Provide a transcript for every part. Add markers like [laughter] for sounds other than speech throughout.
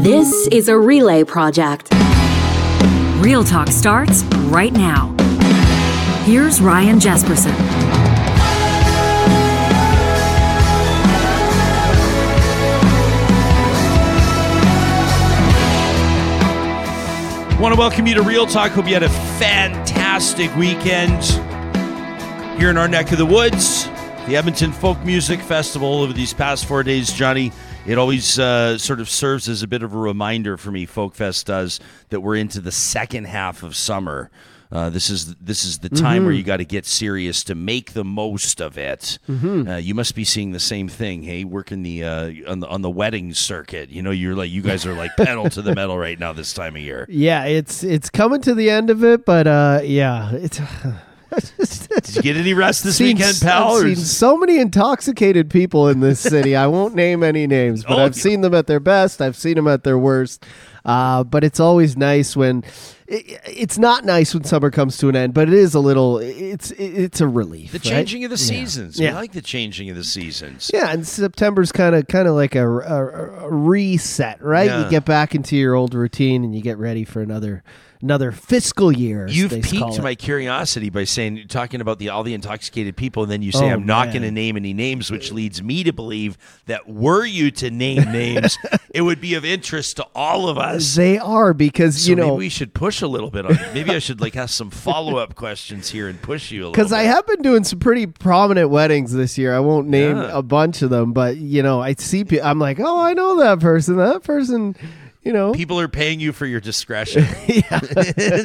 This is a relay project. Real Talk starts right now. Here's Ryan Jespersen. Want to welcome you to Real Talk. Hope you had a fantastic weekend here in our neck of the woods. The Edmonton Folk Music Festival over these past four days, Johnny. It always uh, sort of serves as a bit of a reminder for me. Folkfest does that we're into the second half of summer. Uh, this is this is the time where you got to get serious to make the most of it. Uh, you must be seeing the same thing, hey? Working the uh, on the on the wedding circuit. You know, you're like you guys are like pedal to the [laughs] metal right now this time of year. Yeah, it's it's coming to the end of it, but uh, yeah, it's. Did you get any rest this seen, weekend, pal? I've seen so many intoxicated people in this city. I won't name any names, but Oh, I've seen them at their best. I've seen them at their worst. Uh, but it's always nice when it, it's not nice when summer comes to an end, but it is a little. It's it's a relief. the right? changing of the seasons. Yeah. We like the changing of the seasons. Yeah, and September's kind of kind of like a, a, a reset, right? Yeah. You get back into your old routine and you get ready for another another fiscal year. You've they call piqued it. my curiosity by saying, talking about the all the intoxicated people, and then you say, Oh, "I'm not going to name any names," which leads me to believe that were you to name [laughs] names, it would be of interest to all of us. They are because So you know maybe we should push a little bit on. Maybe I should like ask some follow up [laughs] questions here and push you a little. because I have been doing some pretty prominent weddings this year. I won't name Yeah. a bunch of them, but you know, I see. I'm like, oh, I know that person. That person, you know, People are paying you for your discretion, [laughs] [laughs] yeah.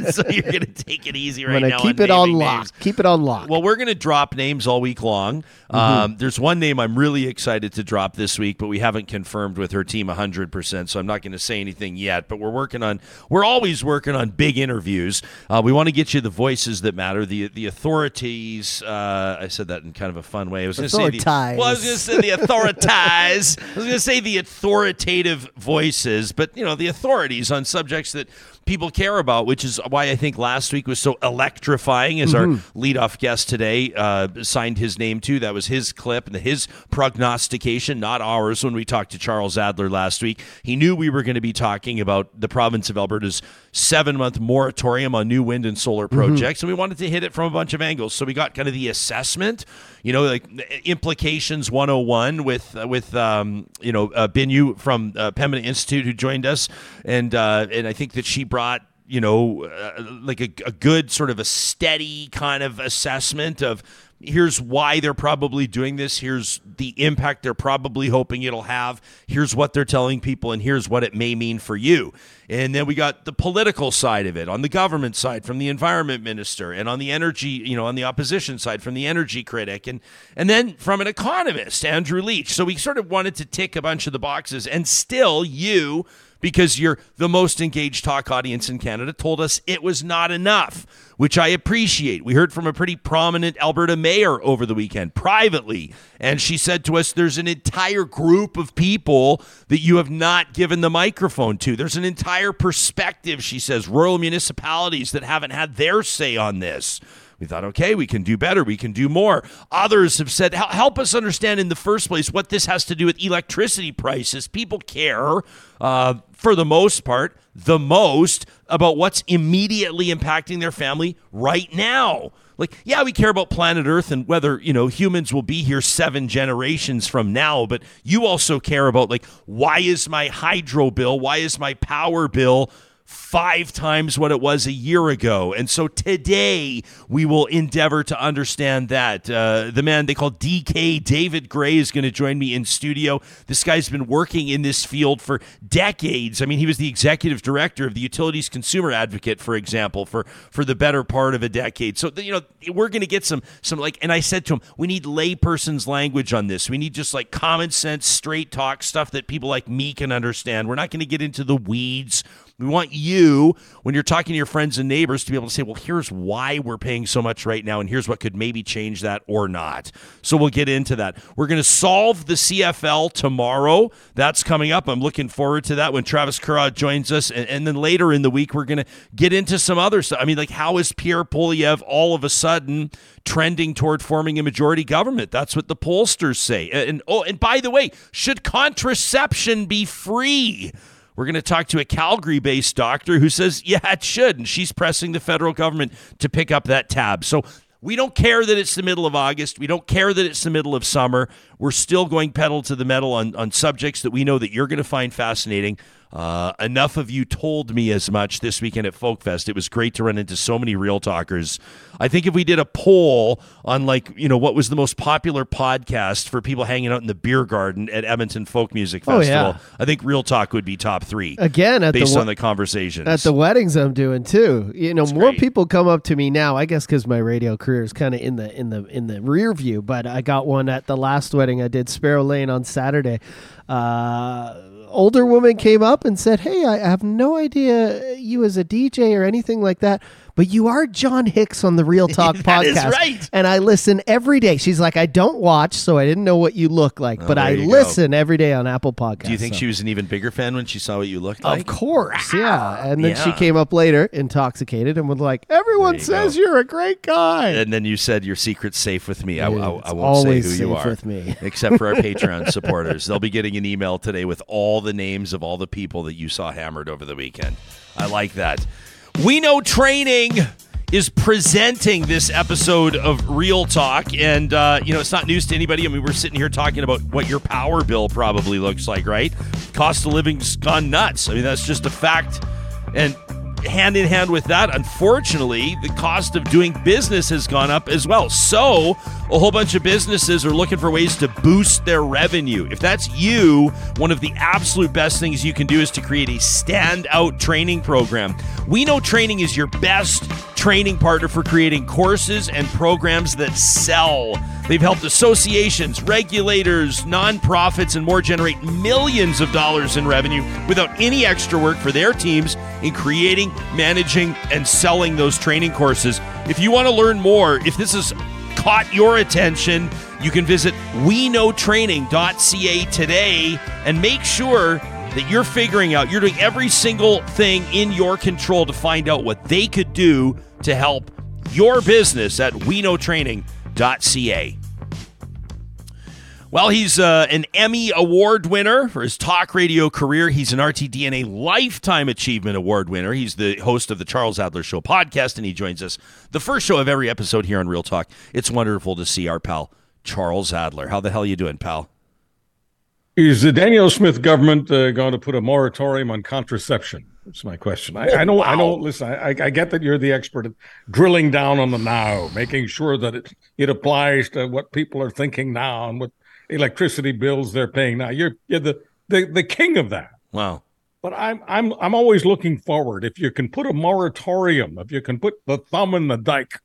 so you're going to take it easy right I'm now. keep on it on lock. names. Keep it on lock. Well, we're going to drop names all week long. Mm-hmm. Um, there's one name I'm really excited to drop this week, but we haven't confirmed with her team 100%, so I'm not going to say anything yet. But we're working on, we're always working on big interviews. Uh, we want to get you the voices that matter, the the authorities. Uh, I said that in kind of a fun way. I was going to say the, well, I was going to say the authorities. [laughs] I was going to say the authoritative voices, but you know the authorities on subjects that people care about, which is why I think last week was so electrifying. As our leadoff guest today uh, signed his name to, that was his clip and his prognostication, not ours. When we talked to Charles Adler last week, he knew we were going to be talking about the province of Alberta's seven-month moratorium on new wind and solar projects, and we wanted to hit it from a bunch of angles. So we got kind of the assessment, you know, like implications 101 with uh, with um, you know uh, Binnu from uh, Pembina Institute who joined us, and uh, and I think that she brought you know uh, like a, a good sort of a steady kind of assessment of here's why they're probably doing this. Here's the impact they're probably hoping it'll have. Here's what they're telling people and here's what it may mean for you. And then we got the political side of it on the government side from the environment minister and on the energy you know on the opposition side from the energy critic and and then from an economist andrew leach. So we sort of wanted to tick a bunch of the boxes and still you because you're the most engaged talk audience in Canada, told us it was not enough, which I appreciate. We heard from a pretty prominent Alberta mayor over the weekend privately, and she said to us, There's an entire group of people that you have not given the microphone to. There's an entire perspective, she says, rural municipalities that haven't had their say on this. We thought, okay, we can do better. We can do more. Others have said, help us understand in the first place what this has to do with electricity prices. People care, uh, for the most part, the most about what's immediately impacting their family right now. Like, yeah, we care about planet Earth and whether, you know, humans will be here seven generations from now, but you also care about, like, why is my hydro bill, why is my power bill five times what it was a year ago. And so today we will endeavor to understand that. Uh, the man they call DK, David Gray, is going to join me in studio. This guy's been working in this field for decades. I mean, he was the executive director of the Utilities Consumer Advocate, for example, for, for the better part of a decade. So, you know, we're going to get some, some like, and I said to him, we need layperson's language on this. We need just like common sense, straight talk stuff that people like me can understand. We're not going to get into the weeds. We want you, when you're talking to your friends and neighbors, to be able to say, well, here's why we're paying so much right now, and here's what could maybe change that or not. So we'll get into that. We're going to solve the CFL tomorrow. That's coming up. I'm looking forward to that when Travis Kurod joins us. And, and then later in the week, we're going to get into some other stuff. I mean, like, how is Pierre Poilievre all of a sudden trending toward forming a majority government? That's what the pollsters say. And, and oh, and by the way, should contraception be free? We're going to talk to a Calgary based doctor who says, yeah, it should. And she's pressing the federal government to pick up that tab. So we don't care that it's the middle of August. We don't care that it's the middle of summer. We're still going pedal to the metal on, on subjects that we know that you're going to find fascinating. Uh, enough of you told me as much this weekend at Folkfest. It was great to run into so many real talkers. I think if we did a poll on like you know what was the most popular podcast for people hanging out in the beer garden at Edmonton Folk Music Oh, Festival, yeah. I think Real Talk would be top three Again, at the based wa- on the conversations. At the weddings I'm doing too. You know, more great. people come up to me now. I guess because my radio career is kind of in the in the in the rear view. But I got one at the last wedding I did, Sparrow Lane on Saturday. Uh, older woman came up and said, "Hey, I have no idea you as a DJ or anything like that." But you are John Hicks on the Real [laughs] Talk That is podcast, right. and I listen every day. She's like, "I don't watch, so I didn't know what you look like, oh, but Oh, there I you go. listen every day on Apple Podcasts." Do you think so- she was an even bigger fan when she saw what you looked like? Of course, yeah. And then she came up later, intoxicated, and was like, "Everyone you says go. you're a great guy." And then you said your secret's safe with me. I, I, I won't say always who you are, with me. [laughs] except for our Patreon supporters. They'll be getting an email today with all the names of all the people that you saw hammered over the weekend. I like that. We know training is presenting this episode of Real Talk, and uh, you know it's not news to anybody. I mean, we're sitting here talking about what your power bill probably looks like, right? Cost of living's gone nuts. I mean, that's just a fact, and hand in hand with that, unfortunately, the cost of doing business has gone up as well. So, a whole bunch of businesses are looking for ways to boost their revenue. If that's you, one of the absolute best things you can do is to create a standout training program. We know training is your best training partner for creating courses and programs that sell. They've helped associations, regulators, nonprofits, and more generate millions of dollars in revenue without any extra work for their teams in creating, managing, and selling those training courses. If you want to learn more, if this has caught your attention, you can visit weknowtraining.ca today and make sure that you're figuring out, you're doing every single thing in your control to find out what they could do to help your business at weknowtraining.ca. Well, he's uh, an Emmy Award winner for his talk radio career. He's an RTDNA Lifetime Achievement Award winner. He's the host of the Charles Adler Show podcast, and he joins us the first show of every episode here on Real Talk. It's wonderful to see our pal Charles Adler. How the hell you doing, pal? Is the Danielle Smith government uh, going to put a moratorium on contraception? That's my question. I, I know. I know. Listen, I, I get that you're the expert at drilling down on the now, making sure that it it applies to what people are thinking now and what electricity bills they're paying now. You're you're the the, the king of that. Wow. But I'm I'm I'm always looking forward. If you can put a moratorium, if you can put the thumb in the dike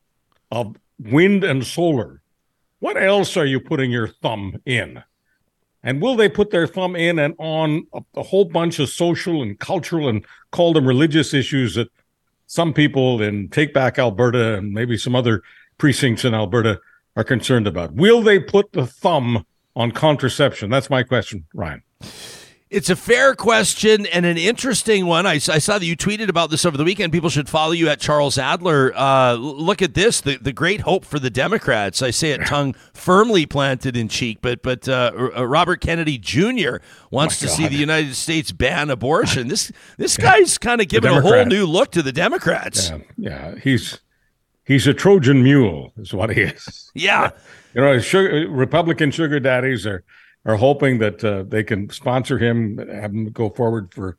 of wind and solar, what else are you putting your thumb in? And will they put their thumb in and on a, a whole bunch of social and cultural and call them religious issues that some people in Take Back Alberta and maybe some other precincts in Alberta are concerned about? Will they put the thumb on contraception? That's my question, Ryan. It's a fair question and an interesting one. I, I saw that you tweeted about this over the weekend. People should follow you at Charles Adler. Uh, look at this the, the great hope for the Democrats. I say it tongue firmly planted in cheek, but but uh, uh, Robert Kennedy Jr. wants to see the United States ban abortion. [laughs] This this guy's kind of giving a whole new look to the Democrats. Yeah, yeah, he's he's a Trojan mule, is what he is. [laughs] Yeah. You know, sugar, Republican sugar daddies are are hoping that uh, they can sponsor him, have him go forward for,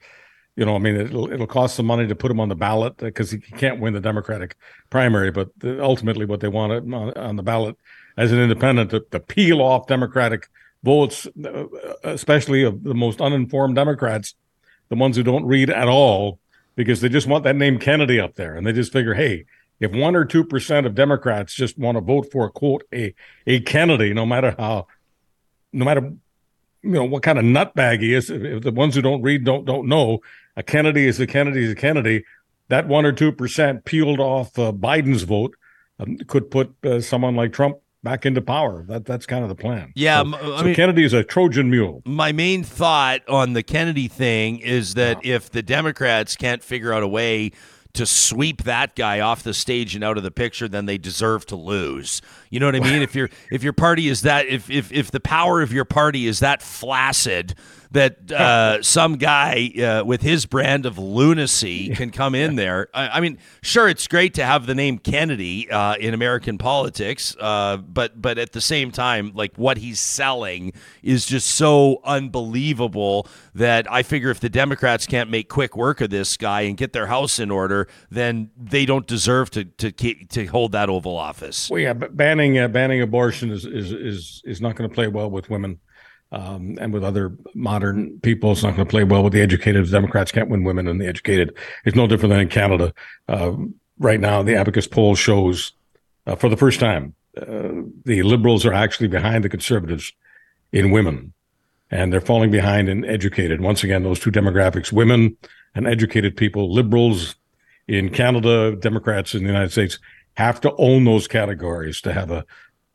you know, I mean, it'll it'll cost some money to put him on the ballot because he can't win the Democratic primary, but the, ultimately what they want on, on the ballot as an independent to, to peel off Democratic votes, uh, especially of the most uninformed Democrats, the ones who don't read at all, because they just want that name Kennedy up there, and they just figure, hey. If one or two percent of Democrats just want to vote for quote a a Kennedy, no matter how no matter you know what kind of nutbag he is, if, the ones who don't read don't don't know, a Kennedy is a Kennedy is a Kennedy. That one or two percent peeled off uh, Biden's vote um, could put uh, someone like Trump back into power. That that's kind of the plan. Yeah, So, m- I so mean- Kennedy is a Trojan mule. my main thought on the Kennedy thing is that if the Democrats can't figure out a way to sweep that guy off the stage and out of the picture, then they deserve to lose. You know what I mean? [laughs] if your if your party is that if if if the power of your party is that flaccid, that [laughs] uh, some guy uh, with his brand of lunacy can come in there. I, I, mean, sure, it's great to have the name Kennedy uh, in American politics, uh, but but at the same time, like what he's selling is just so unbelievable that I figure if the Democrats can't make quick work of this guy and get their house in order, then they don't deserve to to to hold that Oval Office. Well, yeah, but banning uh, banning abortion is is is is not going to play well with women um, and with other modern people. It's not going to play well with the educated. The Democrats can't win women and the educated. It's no different than in Canada. Uh, right now, the Abacus poll shows uh, for the first time uh, the Liberals are actually behind the Conservatives in women, and they're falling behind in educated. Once again, those two demographics: women and educated people. Liberals in Canada, Democrats in the United States have to own those categories to have a,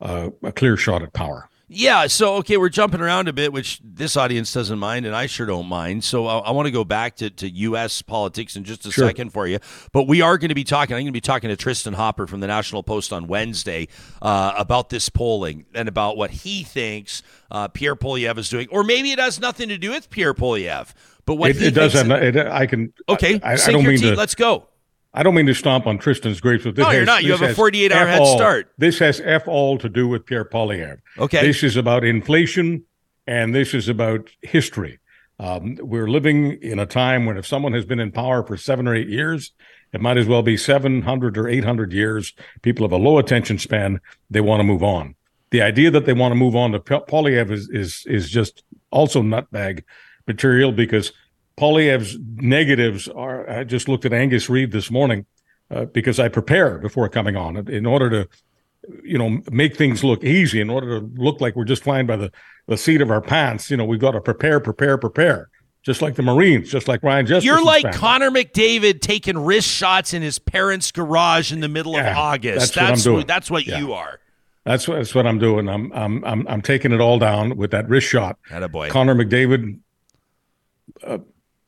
a, a clear shot at power. Yeah, so okay, we're jumping around a bit, which this audience doesn't mind, and I sure don't mind. So I, I want to go back to, to U.S. politics in just a sure. second for you. But we are going to be talking. I'm going to be talking to Tristan Hopper from the National Post on Wednesday uh, about this polling and about what he thinks uh, Pierre Poilievre is doing, or maybe it has nothing to do with Pierre Poilievre. But what it, it does have. It, I can. Okay, I, I, I don't mean to. Let's go. I don't mean to stomp on Tristan's grapes, but this no, has, you're not. You have a 48 hour head all, start. This has f all to do with Pierre Poilievre. Okay, this is about inflation, and this is about history. Um, we're living in a time when if someone has been in power for seven or eight years, it might as well be 700 or 800 years. People have a low attention span. They want to move on. The idea that they want to move on to Poilievre is is is just also nutbag material because Poilievre's negatives are. I just looked at Angus Reid this morning uh, because I prepare before coming on in order to, you know, make things look easy. In order to look like we're just flying by the the seat of our pants, you know, we've got to prepare, prepare, prepare. Just like the Marines, just like Ryan Jespersen. You're like family. Connor McDavid taking wrist shots in his parents' garage in the middle yeah, of August. That's, that's what, I'm doing. that's what yeah. you are. That's what, that's what I'm doing. I'm I'm I'm I'm taking it all down with that wrist shot. boy. Connor McDavid uh,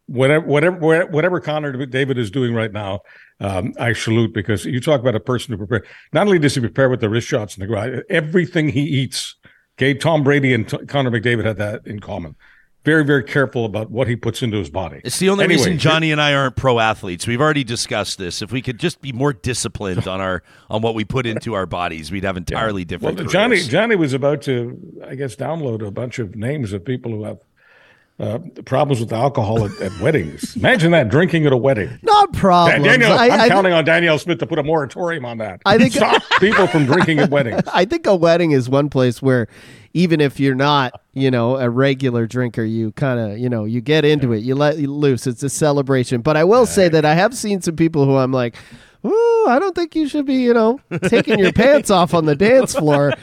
whatever whatever whatever Connor David is doing right now, um, I salute because you talk about a person who prepare. Not only does he prepare with the wrist shots in the garage, everything he eats. Okay, Tom Brady and T- Connor McDavid had that in common. Very, very careful about what he puts into his body. It's the only anyway, reason Johnny and I aren't pro athletes. We've already discussed this. If we could just be more disciplined [laughs] on our on what we put into our bodies, we'd have entirely yeah. different. Well, careers. Johnny Johnny was about to, I guess, download a bunch of names of people who have uh, problems with alcohol at, at, weddings. Imagine that drinking at a wedding. Not problems. Daniel, I, am counting on Danielle Smith to put a moratorium on that. I think [laughs] stop people from drinking at weddings. [laughs] I think a wedding is one place where, even if you're not, you know, a regular drinker, you kind of, you know, you get into yeah. it, you let loose. It's a celebration. But I will yeah. say that I have seen some people who I'm like, Ooh, I don't think you should be, you know, taking your pants off on the dance [laughs] floor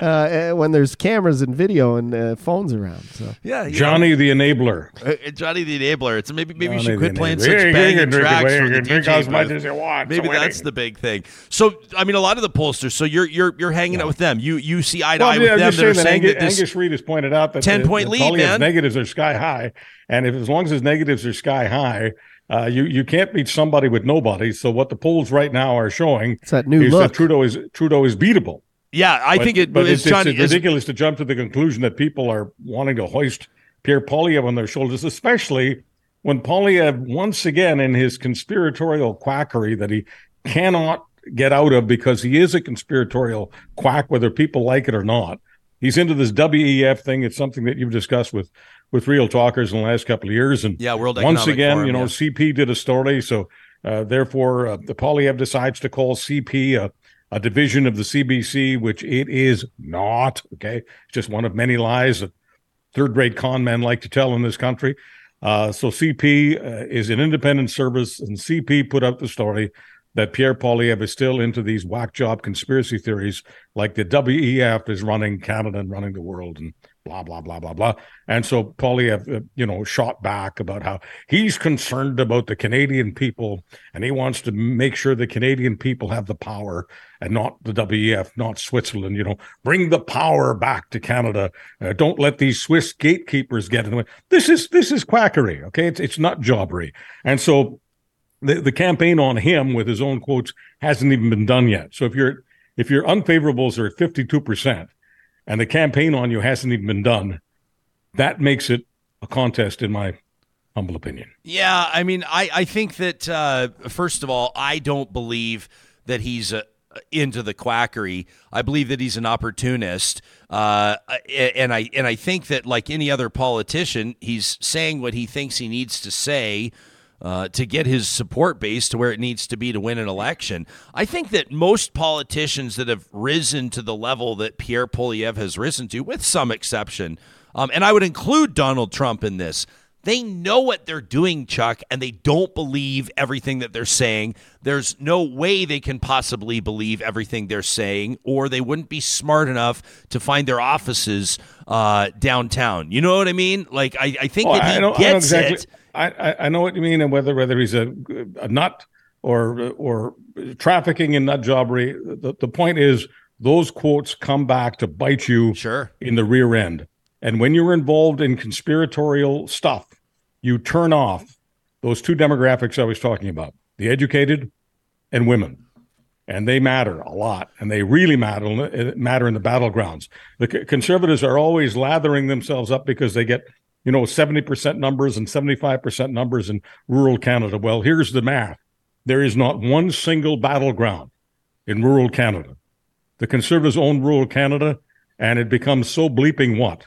uh, eh, when there's cameras and video and uh, phones around. So yeah, Johnny know. the enabler. Uh, Johnny the enabler. It's maybe maybe Johnny you should quit playing such yeah, banging tracks for the DJ as much as you want. Maybe that's the big thing. So I mean, a lot of the pollsters. So you're you're you're hanging yeah. out with them. You you see eye to well, eye yeah, with them. Saying that are saying Angus, that this Angus Reid has pointed out that ten the, point the lead, man. negatives are sky high, and if as long as his negatives are sky high. Uh, you you can't beat somebody with nobody. So what the polls right now are showing it's that new is look. that Trudeau is Trudeau is beatable. Yeah, I but, think it. But it's, it's, John, it's ridiculous to jump to the conclusion that people are wanting to hoist Pierre Poilievre on their shoulders, especially when Poilievre once again in his conspiratorial quackery that he cannot get out of because he is a conspiratorial quack, whether people like it or not. He's into this WEF thing. It's something that you've discussed with with real talkers in the last couple of years. And yeah, World once Economic again, Forum, you know, yeah. CP did a story, so uh, therefore uh, the Poilievre decides to call CP a, a division of the CBC, which it is not. Okay, it's just one of many lies that third-rate con men like to tell in this country. Uh, so CP uh, is an independent service, and CP put out the story that Pierre Poilievre is still into these whack job conspiracy theories, like the WEF is running Canada and running the world, and blah blah blah blah blah. And so Poilievre, uh, you know, shot back about how he's concerned about the Canadian people, and he wants to make sure the Canadian people have the power, and not the WEF, not Switzerland. You know, bring the power back to Canada. Uh, don't let these Swiss gatekeepers get in the way. This is this is quackery. Okay, it's it's not jobbery, and so the, the campaign on him with his own quotes hasn't even been done yet. So if you're if your unfavorables are at 52% and the campaign on you hasn't even been done, that makes it a contest, in my humble opinion. Yeah, I mean, I, I think that, uh, first of all, I don't believe that he's a, into the quackery. I believe that he's an opportunist, uh, and I and I think that like any other politician, he's saying what he thinks he needs to say. Uh, to get his support base to where it needs to be to win an election. I think that most politicians that have risen to the level that Pierre Poilievre has risen to, with some exception, um, and I would include Donald Trump in this, they know what they're doing, Chuck, and they don't believe everything that they're saying. There's no way they can possibly believe everything they're saying, or they wouldn't be smart enough to find their offices uh, downtown. You know what I mean? Like, I, I think Oh, that he know, I know gets exactly. it. I, I, I know what you mean, and whether whether he's a, a nut or or trafficking in nut jobbery. The, the point is, those quotes come back to bite you Sure. in the rear end. And when you're involved in conspiratorial stuff, you turn off those two demographics I was talking about: the educated and women. And they matter a lot, and they really matter uh, matter in the battlegrounds. The conservatives are always lathering themselves up because they get you know, 70% numbers and 75% numbers in rural Canada. Well, here's the math there is not one single battleground in rural Canada. The Conservatives own rural Canada, and it becomes so bleeping what?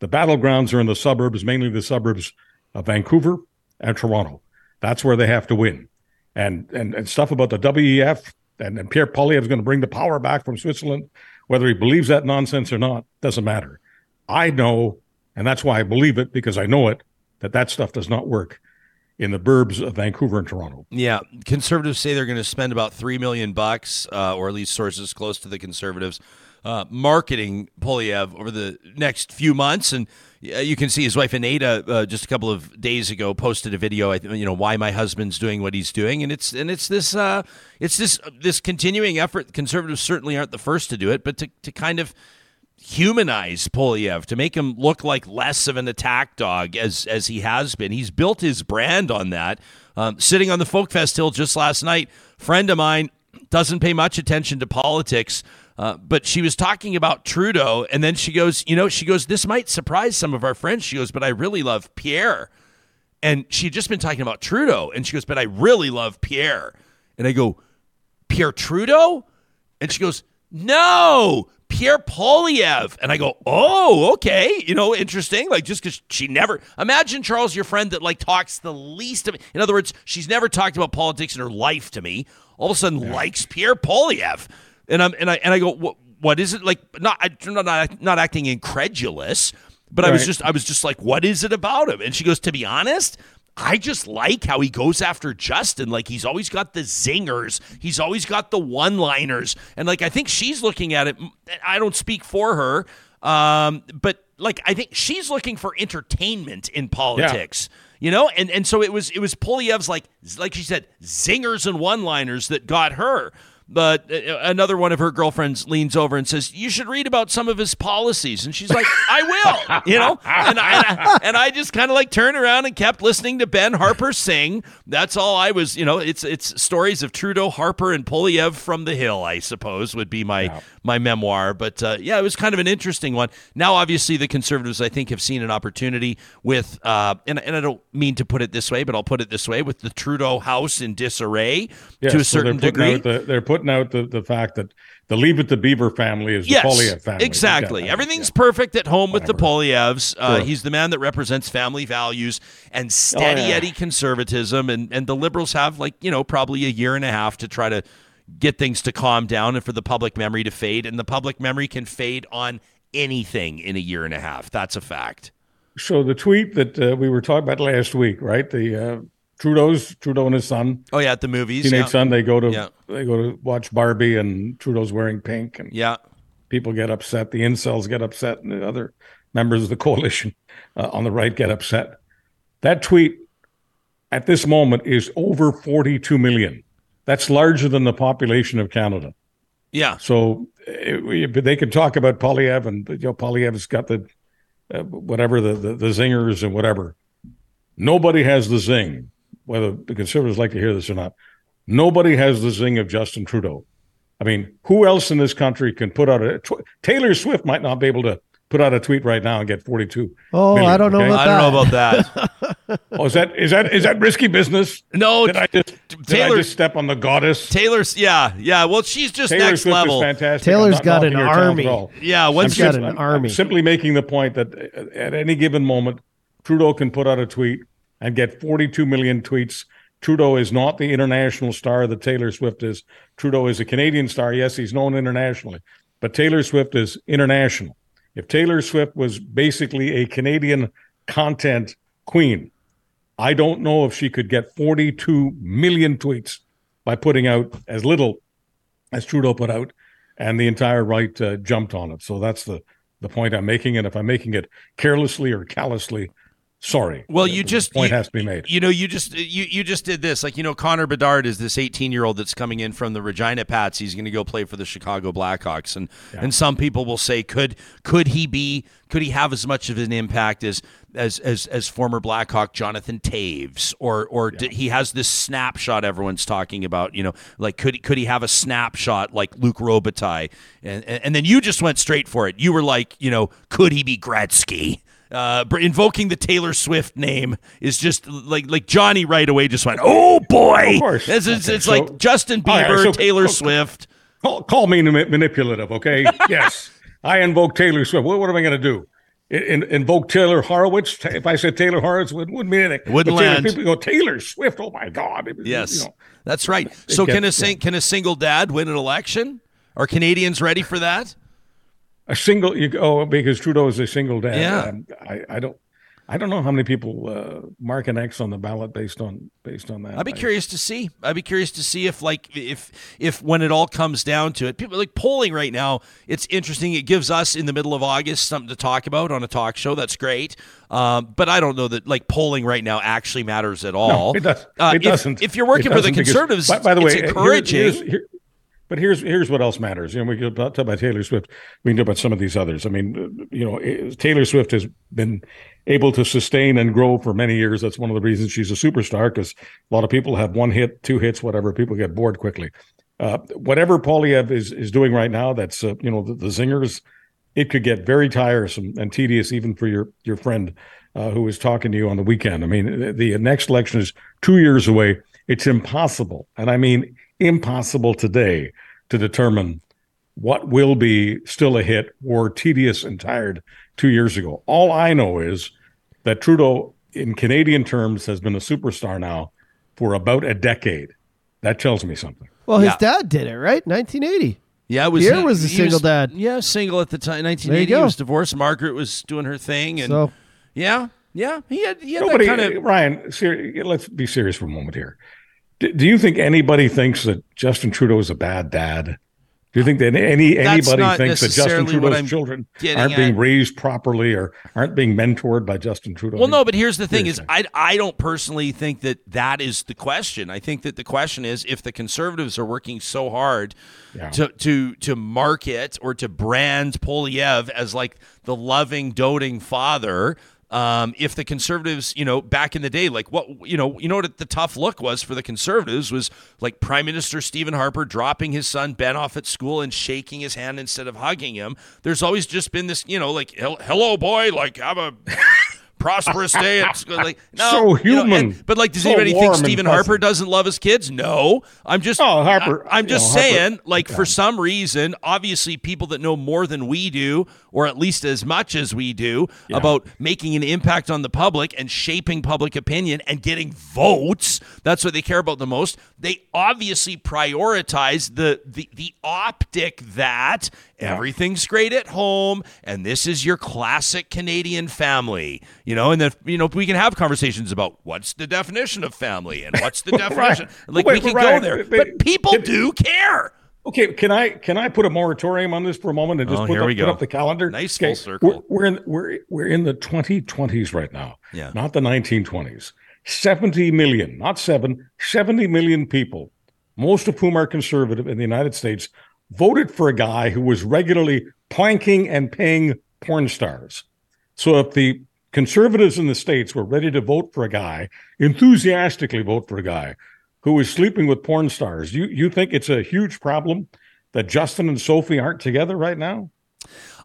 The battlegrounds are in the suburbs, mainly the suburbs of Vancouver and Toronto. That's where they have to win. And and, and stuff about the WEF and, and Pierre Poilievre is going to bring the power back from Switzerland, whether he believes that nonsense or not, doesn't matter. I know and that's why I believe it because I know it that that stuff does not work in the burbs of Vancouver and Toronto. Yeah, conservatives say they're going to spend about three million bucks, uh, or at least sources close to the conservatives, uh, marketing Poilievre over the next few months. And you can see his wife Anita uh, just a couple of days ago posted a video. You know why my husband's doing what he's doing, and it's and it's this uh, it's this this continuing effort. Conservatives certainly aren't the first to do it, but to to kind of humanize Poilievre to make him look like less of an attack dog as as he has been. He's built his brand on that. Um, sitting on the Folk Fest Hill just last night, friend of mine doesn't pay much attention to politics, uh, but she was talking about Trudeau, and then she goes, you know, she goes, this might surprise some of our friends. She goes, but I really love Pierre, and she had just been talking about Trudeau, and she goes, but I really love Pierre, and I go, Pierre Trudeau, and she goes, no, Pierre Poilievre. And I go, oh, okay. You know, interesting. Like, just because she never, imagine, Charles, your friend that like talks the least of, in other words, she's never talked about politics in her life to me. All of a sudden likes Pierre Poilievre. And I'm, and I, and I go, what, what is it like? Not, I'm not, not, not acting incredulous, but I was just, I was just like, what is it about him? And she goes, to be honest, I just like how he goes after Justin. Like he's always got the zingers. He's always got the one-liners. And like I think she's looking at it. I don't speak for her, um, but like I think she's looking for entertainment in politics. You know, and and so it was it was Poilievre's like like she said zingers and one-liners that got her. But uh, another one of her girlfriends leans over and says, "You should read about some of his policies." And she's like, "I will," you know. And I, and I, just kind of like turned around and kept listening to Ben Harper sing. That's all I was, you know. It's it's stories of Trudeau, Harper, and Poilievre from the Hill. I suppose would be my my memoir. But uh, yeah, it was kind of an interesting one. Now, obviously, the Conservatives, I think, have seen an opportunity with, uh, and and I don't mean to put it this way, but I'll put it this way: with the Trudeau house in disarray Yes, to a so certain they're degree. The, they're putting out the, the fact that the Leave It to Beaver family is the Poilievre family. Exactly. Everything's yeah. perfect at home with the Whatever. Poilievres. Uh, Sure. He's the man that represents family values and steady Oh, yeah. Eddie conservatism. And, and the liberals have, like, you know, probably a year and a half to try to get things to calm down and for the public memory to fade. And the public memory can fade on anything in a year and a half. That's a fact. So the tweet that uh, we were talking about last week, right? The uh, Trudeau's Trudeau and his son, Oh, yeah, at the movies. teenage yeah. son, they go to Yeah. they go to watch Barbie, and Trudeau's wearing pink, and Yeah. people get upset. The incels get upset, and the other members of the coalition uh, on the right get upset. That tweet at this moment is over 42 million. That's larger than the population of Canada. Yeah. So it, we- but they can talk about Poilievre, and you know Poilievre's got the uh, whatever the, the the zingers and whatever. Nobody has the zing, whether the conservatives like to hear this or not. Nobody has the zing of Justin Trudeau. I mean, who else in this country can put out a tw- Taylor Swift might not be able to put out a tweet right now and get 42. Oh, million, I don't know okay? about I don't know about that. [laughs] Oh, is that is that is that risky business? No, Did I just did Taylor- I just step on the goddess? Taylor's. Yeah, yeah. Well, she's just Taylor next Swift level. is fantastic. Taylor's I'm got an knocking her talent army. Yeah, I'm once got an I'm- army. I'm simply making the point that at any given moment, Trudeau can put out a tweet and get 42 million tweets. Trudeau is not the international star that Taylor Swift is. Trudeau is a Canadian star. Yes, he's known internationally, but Taylor Swift is international. If Taylor Swift was basically a Canadian content queen, I don't know if she could get 42 million tweets by putting out as little as Trudeau put out, and the entire right uh, jumped on it. So that's the the point I'm making. And if I'm making it carelessly or callously, sorry. Well, you the just point you, has to be made. You know, you just you you just did this. Like you know, Connor Bedard is this 18 year old that's coming in from the Regina Pats. He's going to go play for the Chicago Blackhawks, and and some people will say, could could he be? Could he have as much of an impact as as as, as former Blackhawk Jonathan Toews, or or did, he has this snapshot everyone's talking about? You know, like could he- could he have a snapshot like Luc Robitaille? And, and and then you just went straight for it. You were like, you know, could he be Gretzky? Uh, invoking the Taylor Swift name is just like like Johnny right away just went, oh boy, Of course. It's, it's, Okay, it's so- like Justin All right, Bieber, so- Taylor so- Swift. Call, call me ma- manipulative, okay? [laughs] yes, I invoke Taylor Swift. What, what am I going to do? In, in- invoke Taylor Horowitz? If I said Taylor Horowitz, it wouldn't, mean anything. Wouldn't Taylor, land. People go Taylor Swift. Oh my God! It- Yes, you know. that's right. So can a gets- sing, can a single dad win an election? Are Canadians ready for that? A single. You, oh, because Trudeau is a single dad. Yeah. Um, I, I don't. I don't know how many people uh, mark an X on the ballot based on based on that. I'd be curious to see. I'd be curious to see if like if if when it all comes down to it, people like polling right now. It's interesting. It gives us in the middle of August something to talk about on a talk show. That's great. Um, but I don't know that like polling right now actually matters at all. No, it, does, Uh, it if- doesn't. If, you're working for the conservatives, by, by the way, it's encouraging. here's- here- but here's here's what else matters. You know, we could talk about Taylor Swift. We can talk about some of these others. I mean, you know, eh, Taylor Swift has been able to sustain and grow for many years. That's one of the reasons she's a superstar because a lot of people have one hit, two hits, whatever. People get bored quickly. Uh, whatever Poilievre is is doing right now, that's uh, you know the, the zingers. It could get very tiresome and tedious, even for your your friend uh, who was talking to you on the weekend. I mean, the, the next election is two years away. It's impossible, and I mean impossible today to determine what will be still a hit or tedious and tired two years ago. All I know is that Trudeau, in Canadian terms, has been a superstar now for about a decade. That tells me something. Well, his Yeah. dad did it, right? 1980. Yeah, it was. Pierre was a he single dad. Yeah, single at the time. There 1980, you he was divorced. Margaret was doing her thing, and So yeah, yeah, he had he had Nobody, that kind of. Ryan, ser- let's be serious for a moment here. Do, you think anybody thinks that Justin Trudeau is a bad dad? Do you think that any anybody thinks that Justin Trudeau's children aren't being at. raised properly or aren't being mentored by Justin Trudeau? Well, no, but here's the thing: is Seriously. I I don't personally think that that is the question. I think that the question is if the conservatives are working so hard Yeah. to to to market or to brand Poilievre as like the loving, doting father. Um, if the conservatives, you know, back in the day, like what, you know, you know what the tough look was for the conservatives was like Prime Minister Stephen Harper dropping his son Ben off at school and shaking his hand instead of hugging him. There's always just been this, you know, like hello, boy, like have a prosperous day. It's [laughs] like no, So you know, human. and- but like, does So anybody think Stephen. Harper doesn't love his kids? No, I'm just. Oh, Harper- I, am just know, Harper- saying, like, for some reason, obviously, people that know more than we do, or at least as much as we do, about making an impact on the public and shaping public opinion and getting votes. That's what they care about the most. They obviously prioritize the the the optic that everything's great at home and this is your classic Canadian family, you know, and then you know we can have conversations about what's the definition of family and what's the [laughs] definition. Like Wait, we can Ryan, go there, wait, but people do care. Okay, can I can I put a moratorium on this for a moment and just Oh, put, up, put up the calendar? Nice Okay, full circle. We're, we're in we're we're in the 2020s right now. Yeah. Not the 1920s. 70 million, not 7, 70 million people, most of whom are conservative in the United States, voted for a guy who was regularly planking and paying porn stars. So if the conservatives in the states were ready to vote for a guy, enthusiastically vote for a guy who is sleeping with porn stars, you you think it's a huge problem that Justin and Sophie aren't together right now?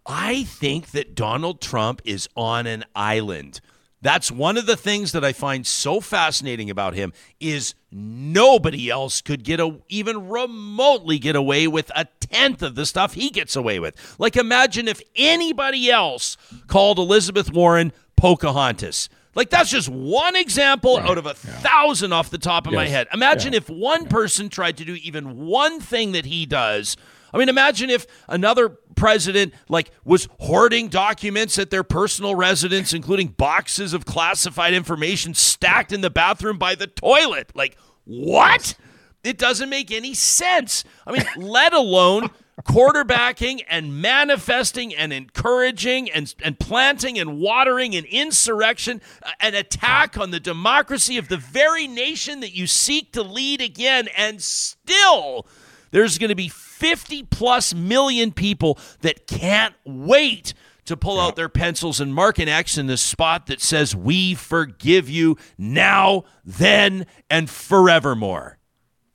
I think that Donald Trump is on an island. That's one of the things that I find so fascinating about him is nobody else could get a, even remotely get away with a tenth of the stuff he gets away with. Like imagine if anybody else called Elizabeth Warren Pocahontas. Like that's just one example Right. out of a Yeah. thousand off the top of my head. Imagine Yeah. if one person tried to do even one thing that he does. I mean, imagine if another president like was hoarding documents at their personal residence, including boxes of classified information stacked in the bathroom by the toilet. Like, what? It doesn't make any sense. I mean, [laughs] let alone quarterbacking and manifesting and encouraging and, and planting and watering an insurrection, uh, an attack on the democracy of the very nation that you seek to lead again. And still, there's going to be 50 plus million people that can't wait to pull out their pencils and mark an X in the spot that says, We forgive you now, then, and forevermore.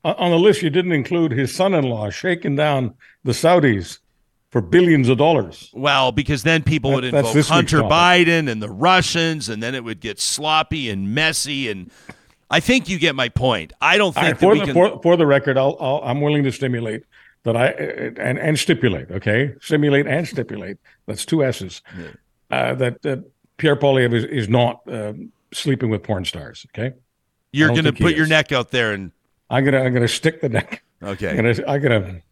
On the list, you didn't include his son-in-law shaking down the Saudis for billions of dollars. Well, because then people That- would invoke Hunter. Biden and the Russians, and then it would get sloppy and messy. And I think you get my point. I don't think right, that for, we the, can. for, for the record, I'll, I'll, I'm willing to stimulate that I and and stipulate. Okay, stimulate and stipulate. That's two S's. Uh, that that Pierre Poilievre is, is not um, sleeping with porn stars. Okay, you're going to put your neck out there and I'm gonna I'm gonna stick the neck. okay, I'm gonna I'm gonna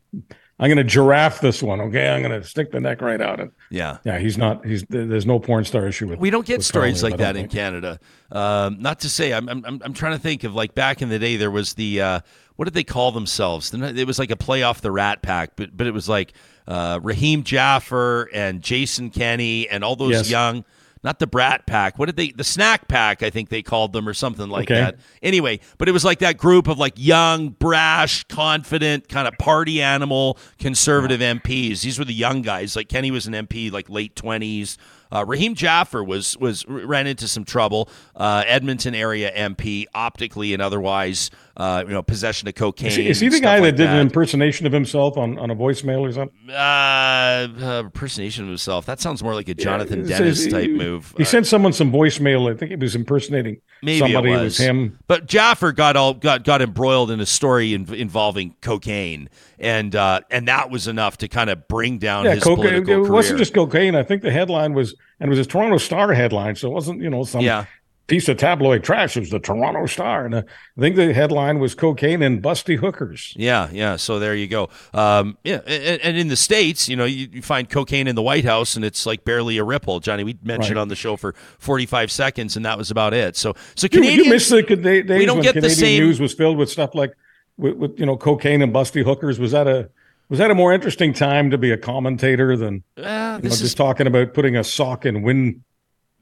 I'm gonna giraffe this one. Okay, I'm gonna stick the neck right out. And yeah. yeah, he's not. He's there's no porn star issue with. We don't get stories Poilievre, like that in think. Canada. Um, not to say, I'm, I'm, I'm trying to think of like back in the day, there was the, uh, what did they call themselves? It was like a play off the Rat Pack, but, but it was like uh, Rahim Jaffer and Jason Kenney and all those Yes. young, not the Brat Pack. What did they, the Snack Pack, I think they called them or something like Okay. that. Anyway, but it was like that group of like young, brash, confident, kind of party animal conservative MPs. These were the young guys. Like Kenney was an MP, like late 20s. Uh, Rahim Jaffer was was ran into some trouble. Uh, Edmonton area MP, optically and otherwise, uh, you know, possession of cocaine. Is he, is he the guy like that did an impersonation of himself on, on a voicemail or something? uh, uh, impersonation of himself? That sounds more like a Jonathan It Dennis type he- move. He Uh, sent someone some voicemail. I think he was impersonating Maybe somebody. it It was. him. But Jaffer got all got got embroiled in a story in, involving cocaine, and uh, and that was enough to kind of bring down Yeah, his cocaine. political It career. wasn't just cocaine. I think the headline was, and it was a Toronto Star headline, so it wasn't you know some yeah. Piece of tabloid trash. It was the Toronto Star, and uh, I think the headline was cocaine and busty hookers. Yeah, yeah. So there you go. Um, yeah, and, and in the states, you know, you, you find cocaine in the White House, and it's like barely a ripple. Johnny, we mentioned Right. on the show for forty-five seconds, and that was about it. So, so You, Canadians, you missed the days don't when get the Canadian same- news was filled with stuff like with, with you know cocaine and busty hookers. Was that a was that a more interesting time to be a commentator than uh, you know, just is talking about putting a sock in wind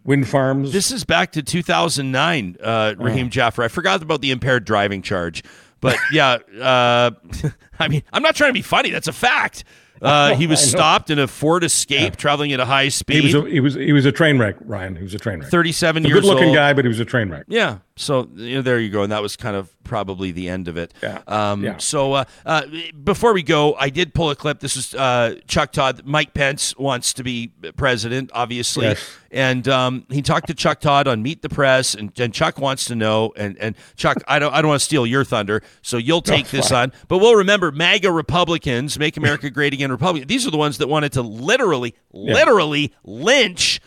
wind farms? This is back to 2009, uh, Oh. Rahim Jaffer. I forgot about the impaired driving charge. But yeah, uh, [laughs] I mean, I'm not trying to be funny. That's a fact. Uh, [laughs] he was stopped in a Ford Escape traveling at a high he speed. was a, he was he was a train wreck, Ryan. He was a train wreck. 37 a years good looking old. guy, but he was a train wreck. Yeah. So you know, there you go, and that was kind of probably the end of it. Yeah. Um, Yeah. So uh, uh, before we go, I did pull a clip. This is uh, Chuck Todd. Mike Pence wants to be president, obviously, Yes. and um, he talked to Chuck Todd on Meet the Press, and, and Chuck wants to know. And, and Chuck, I don't, I don't want to steal your thunder, so you'll take this on. But we'll remember MAGA Republicans, Make America Great Again Republicans. These are the ones that wanted to literally, literally lynch.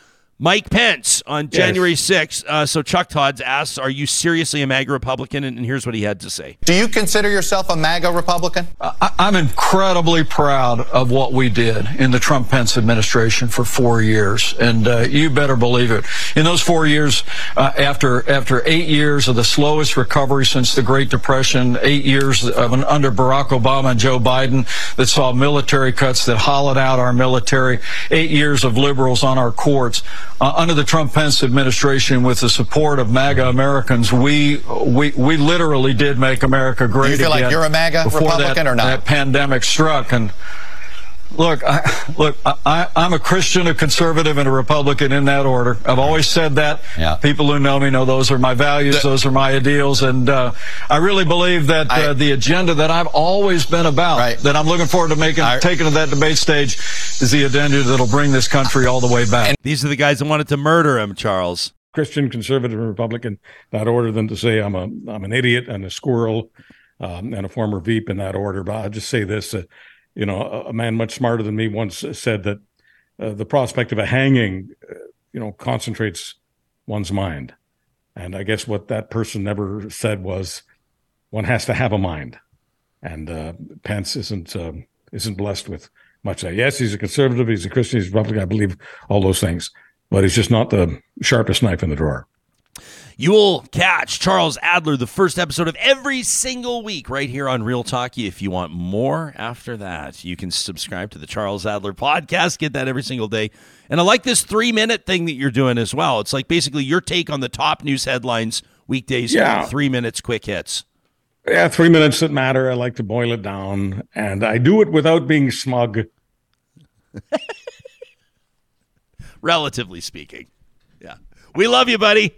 Mike Pence on January 6th. Uh, so Chuck Todd asks, Are you seriously a MAGA Republican? And, and here's what he had to say. Do you consider yourself a MAGA Republican? I- I'm incredibly proud of what we did in the Trump Pence administration for four years, and uh, you better believe it. In those four years, uh, after after eight years of the slowest recovery since the Great Depression, eight years of an under Barack Obama and Joe Biden that saw military cuts that hollowed out our military, eight years of liberals on our courts. Uh, under the Trump Pence administration, with the support of MAGA Americans, we we we literally did make America great feel like again you're a MAGA Republican that, or not? That pandemic struck, and Look, I, look, I, I'm a Christian, a conservative, and a Republican in that order. I've always said that. Yeah. People who know me know those are my values, those are my ideals, and uh, I really believe that I- uh, the agenda that I've always been about, Right. that I'm looking forward to making, I- taking to that debate stage, is the agenda that'll bring this country all the way back. These are the guys that wanted to murder him, Charles. Christian, conservative, and Republican, that order than to say I'm a I'm an idiot and a squirrel um, and a former Veep in that order. But I'll just say this: uh, you know, a, man much smarter than me once said that uh, the prospect of a hanging, uh, you know, concentrates one's mind. And I guess what that person never said was, one has to have a mind. And uh, Pence isn't um isn't blessed with much that. Yes, he's a conservative, he's a Christian, he's a Republican. I believe all those things, but he's just not the sharpest knife in the drawer. You will catch Charles Adler the first episode of every single week right here on Real Talkie. If you want more after that, you can subscribe to the Charles Adler podcast. Get that every single day. And I like this three minute thing that you're doing as well. It's like basically your take on the top news headlines weekdays, Yeah. three minutes, quick hits. Yeah, three minutes that matter. I like to boil it down, and I do it without being smug. [laughs] relatively speaking. Yeah. We love you, buddy.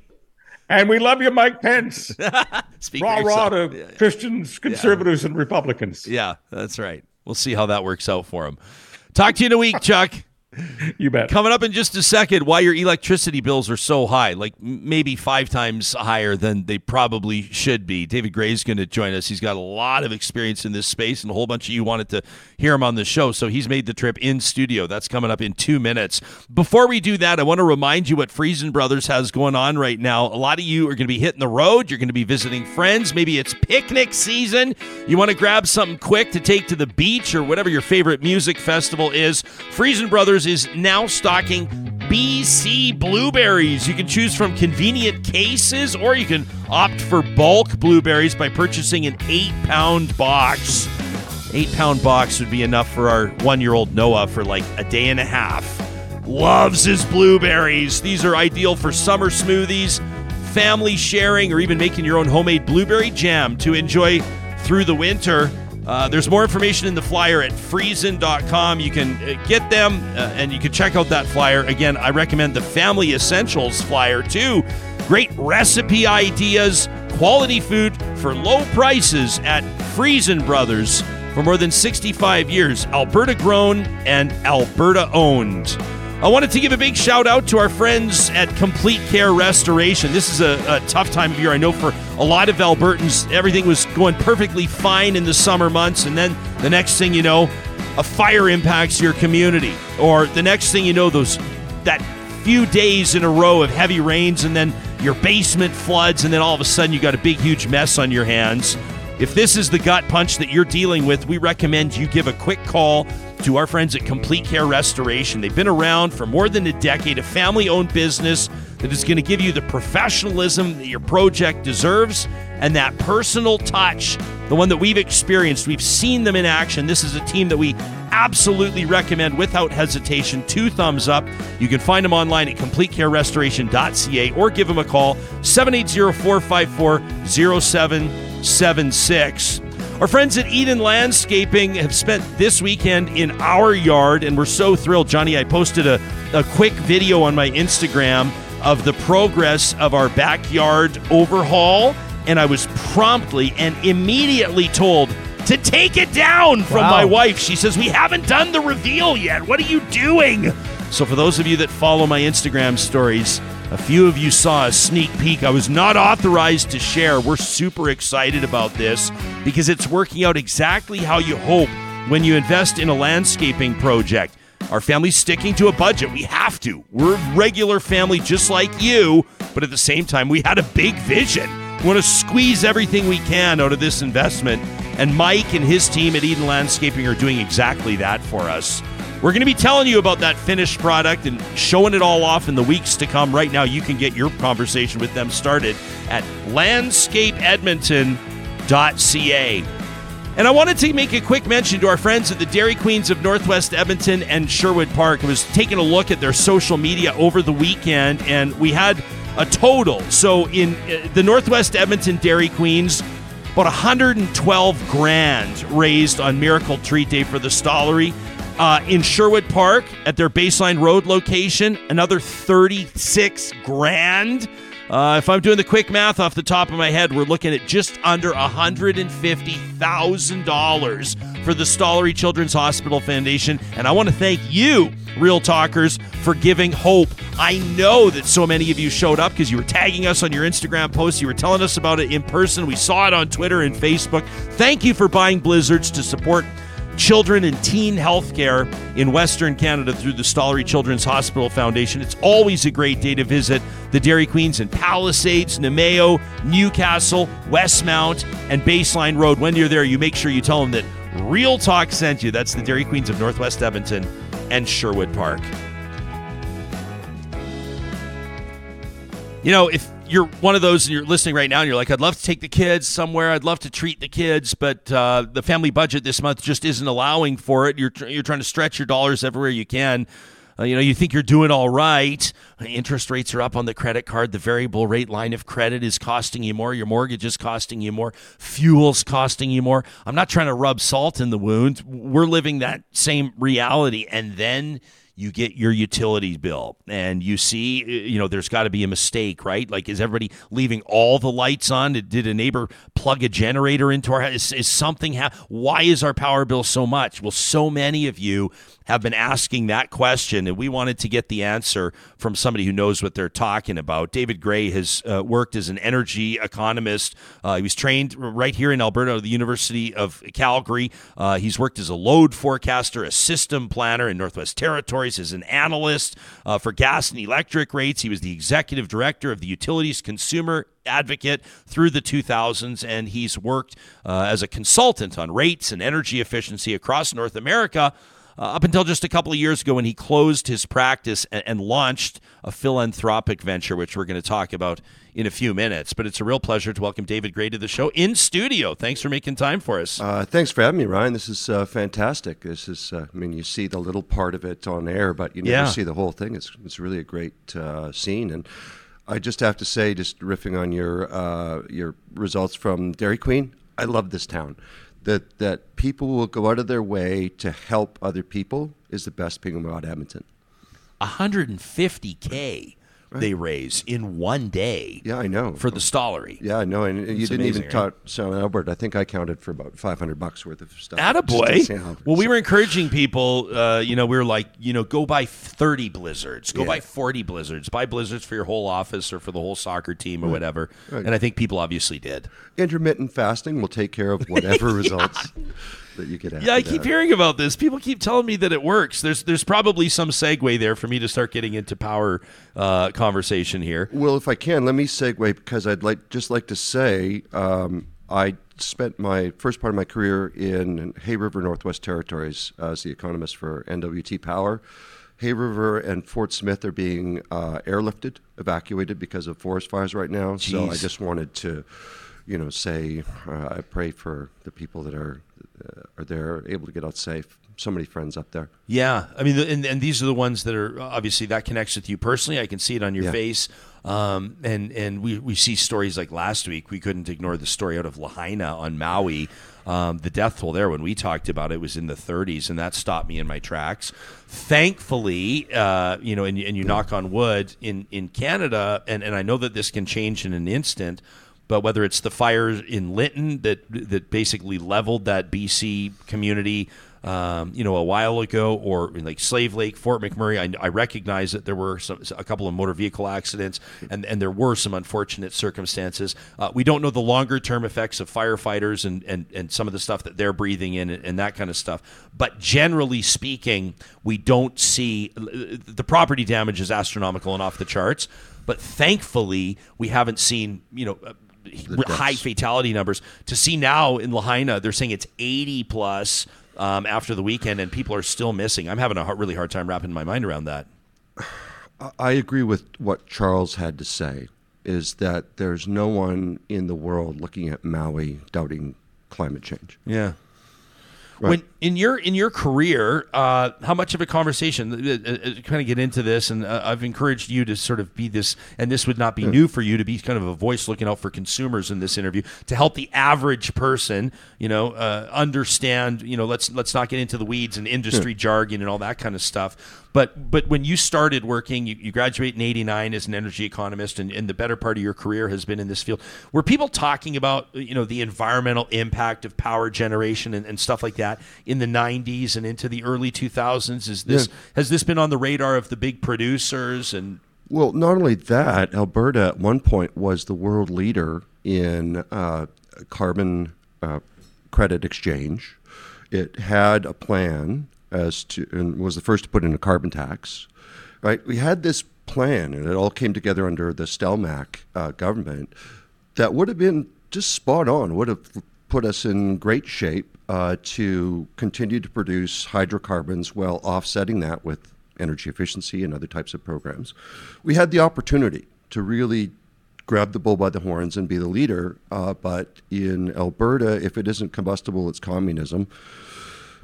And we love you, Mike Pence. [laughs] Speak for Rah rah to Yeah, yeah. Christians, conservatives, and Republicans. Yeah, that's right. We'll see how that works out for him. Talk to you in a week, Chuck. [laughs] You bet. Coming up in just a second, why your electricity bills are so high, like maybe five times higher than they probably should be. David Gray's going to join us. He's got a lot of experience in this space, and a whole bunch of you wanted to hear him on the show. So he's made the trip in studio. That's coming up in two minutes. Before we do that, I want to remind you what Friesen Brothers has going on right now. A lot of you are going to be hitting the road. You're going to be visiting friends. Maybe it's picnic season. You want to grab something quick to take to the beach or whatever your favorite music festival is. Friesen Brothers is now stocking BC blueberries. You can choose from convenient cases or you can opt for bulk blueberries by purchasing an eight pound box. Eight pound box would be enough for our one year old Noah for like a day and a half. Loves his blueberries. These are ideal for summer smoothies, family sharing, or even making your own homemade blueberry jam to enjoy through the winter. Uh, there's more information in the flyer at friesen.com. You can uh, get them uh, and you can check out that flyer. Again, I recommend the Family Essentials flyer too. Great recipe ideas, quality food for low prices at Friesen Brothers for more than 65 years. Alberta grown and Alberta owned. I wanted to give a big shout out to our friends at Complete Care Restoration. This is a, a tough time of year. I know for a lot of Albertans, everything was going perfectly fine in the summer months, and then the next thing you know, a fire impacts your community, or the next thing you know, those that few days in a row of heavy rains, and then your basement floods, and then all of a sudden you got a big, huge mess on your hands. If this is the gut punch that you're dealing with, we recommend you give a quick call to our friends at Complete Care Restoration. They've been around for more than a decade, a family owned business that is going to give you the professionalism that your project deserves and that personal touch, the one that we've experienced. We've seen them in action. This is a team that we absolutely recommend without hesitation. Two thumbs up. You can find them online at completecarerestoration.ca or give them a call 780 454 0776. Our friends at Eden Landscaping have spent this weekend in our yard, and we're so thrilled. Johnny, I posted a, a quick video on my Instagram of the progress of our backyard overhaul, and I was promptly and immediately told to take it down from Wow. my wife. She says, We haven't done the reveal yet. What are you doing? So, for those of you that follow my Instagram stories, a few of you saw a sneak peek I was not authorized to share. We're super excited about this because it's working out exactly how you hope when you invest in a landscaping project. Our family's sticking to a budget. We have to. We're a regular family just like you, but at the same time, we had a big vision. We want to squeeze everything we can out of this investment. And Mike and his team at Eden Landscaping are doing exactly that for us. We're going to be telling you about that finished product and showing it all off in the weeks to come. Right now, you can get your conversation with them started at landscapeedmonton.ca. And I wanted to make a quick mention to our friends at the Dairy Queens of Northwest Edmonton and Sherwood Park. I was taking a look at their social media over the weekend, and we had a total. So in uh, the Northwest Edmonton Dairy Queens, about 112 grand raised on Miracle Treat Day for the Stollery. Uh, in Sherwood Park at their Baseline Road location, another 36 grand. Uh, if I'm doing the quick math off the top of my head, we're looking at just under $150,000 for the Stollery Children's Hospital Foundation. And I want to thank you, Real Talkers, for giving hope. I know that so many of you showed up because you were tagging us on your Instagram posts. You were telling us about it in person. We saw it on Twitter and Facebook. Thank you for buying blizzards to support children and teen health care in Western Canada through the Stollery Children's Hospital Foundation. It's always a great day to visit the Dairy Queens in Palisades, Namao, Newcastle, Westmount, and Baseline Road. When you're there, you make sure you tell them that Real Talk sent you. That's the Dairy Queens of Northwest Edmonton and Sherwood Park. You know, if you're one of those and you're listening right now and you're like, I'd love to take the kids somewhere. I'd love to treat the kids, but uh, the family budget this month just isn't allowing for it. You're, you're trying to stretch your dollars everywhere you can. Uh, you know, you think you're doing all right. Interest rates are up on the credit card. The variable rate line of credit is costing you more. Your mortgage is costing you more. Fuel's costing you more. I'm not trying to rub salt in the wound. We're living that same reality. And then you get your utility bill. And you see uh, you know there's got to be a mistake right? Like is everybody leaving all the lights on? Did a neighbor plug a generator into our house is, is something ha- why is our power bill so much? Well so many of you have been asking that question, and we wanted to get the answer from somebody who knows what they're talking about. David Gray has uh, worked as an energy economist. Uh, he was trained right here in Alberta at the University of Calgary. Uh, he's worked as a load forecaster, a system planner in Northwest Territories, as an analyst uh, for gas and electric rates. He was the executive director of the Utilities Consumer advocate through the 2000s, and he's worked uh, as a consultant on rates and energy efficiency across North America uh, up until just a couple of years ago when he closed his practice and, and launched a philanthropic venture, which we're going to talk about in a few minutes. But it's a real pleasure to welcome David Gray to the show in studio. Thanks for making time for us. Uh, thanks for having me, Ryan. This is uh, fantastic. This is, uh, I mean, you see the little part of it on air, but you never Yeah. see the whole thing. It's, it's really a great uh, scene. And I just have to say, just riffing on your uh, your results from Dairy Queen, I love this town. That that people will go out of their way to help other people is the best thing about Edmonton. 150K they raise in one day Yeah, I know. for the Stollery. yeah, I know, and you It's didn't amazing, even talk St. Albert. I think I counted for about five hundred bucks worth of stuff. Attaboy. Just in Albert. Well, we So- were encouraging people, uh, you know, we were like, you know, go buy 30 blizzards, go Yeah. buy 40 blizzards, buy blizzards for your whole office or for the whole soccer team or whatever. And I think people obviously did. intermittent fasting will take care of whatever [laughs] results that you after Yeah, I keep that. hearing about this. People keep telling me that it works. There's there's probably some segue there for me to start getting into power uh, conversation here. Well, if I can, let me segue because I'd like just like to say um, I spent my first part of my career in Hay River Northwest Territories as the economist for NWT Power. Hay River and Fort Smith are being uh, airlifted, evacuated because of forest fires right now. So I just wanted to, you know, say uh, I pray for the people that are uh, are there, able to get out safe. So many friends up there. Yeah, I mean, and, and these are the ones that are obviously that connects with you personally. I can see it on your Yeah. face, um, and and we, we see stories like last week. We couldn't ignore the story out of Lahaina on Maui. Um, the death toll there when we talked about it was in the 30s, and that stopped me in my tracks. Thankfully, uh, you know, and, you- and you knock on wood in in Canada, and, and I know that this can change in an instant. But whether it's the fires in Lytton that that basically leveled that BC community, um, you know, a while ago, or like Slave Lake, Fort McMurray, I, I recognize that there were some, a couple of motor vehicle accidents, and and there were some unfortunate circumstances. Uh, we don't know the longer term effects of firefighters and, and and some of the stuff that they're breathing in and, and that kind of stuff. But generally speaking, we don't see the property damage is astronomical and off the charts. But thankfully, we haven't seen you know high fatality numbers. To see now in Lahaina, they're saying it's 80 plus um, after the weekend, and people are still missing. I'm having a really hard time wrapping my mind around that. I- I agree with what Charles had to say. Is that there's no one in the world looking at Maui doubting climate change. Yeah. When in your in your career, uh, how much of a conversation? Uh, uh, kind of get into this, and uh, I've encouraged you to sort of be this, and this would not be new for you to be kind of a voice looking out for consumers in this interview to help the average person, you know, uh, understand. You know, let's let's not get into the weeds and industry jargon and all that kind of stuff. But but when you started working, you, you graduate in '89 as an energy economist, and, and the better part of your career has been in this field. Were people talking about you know the environmental impact of power generation and, and stuff like that in the '90s and into the early 2000s? Is this Yeah. has this been on the radar of the big producers and Well, not only that, Alberta at one point was the world leader in uh, carbon uh, credit exchange. It had a plan as to, and was the first to put in a carbon tax. Right, we had this plan, and it all came together under the Stelmach uh, government. That would have been just spot on. Would have put us in great shape uh, to continue to produce hydrocarbons while offsetting that with energy efficiency and other types of programs. We had the opportunity to really grab the bull by the horns and be the leader. Uh, but in Alberta, if it isn't combustible, it's communism.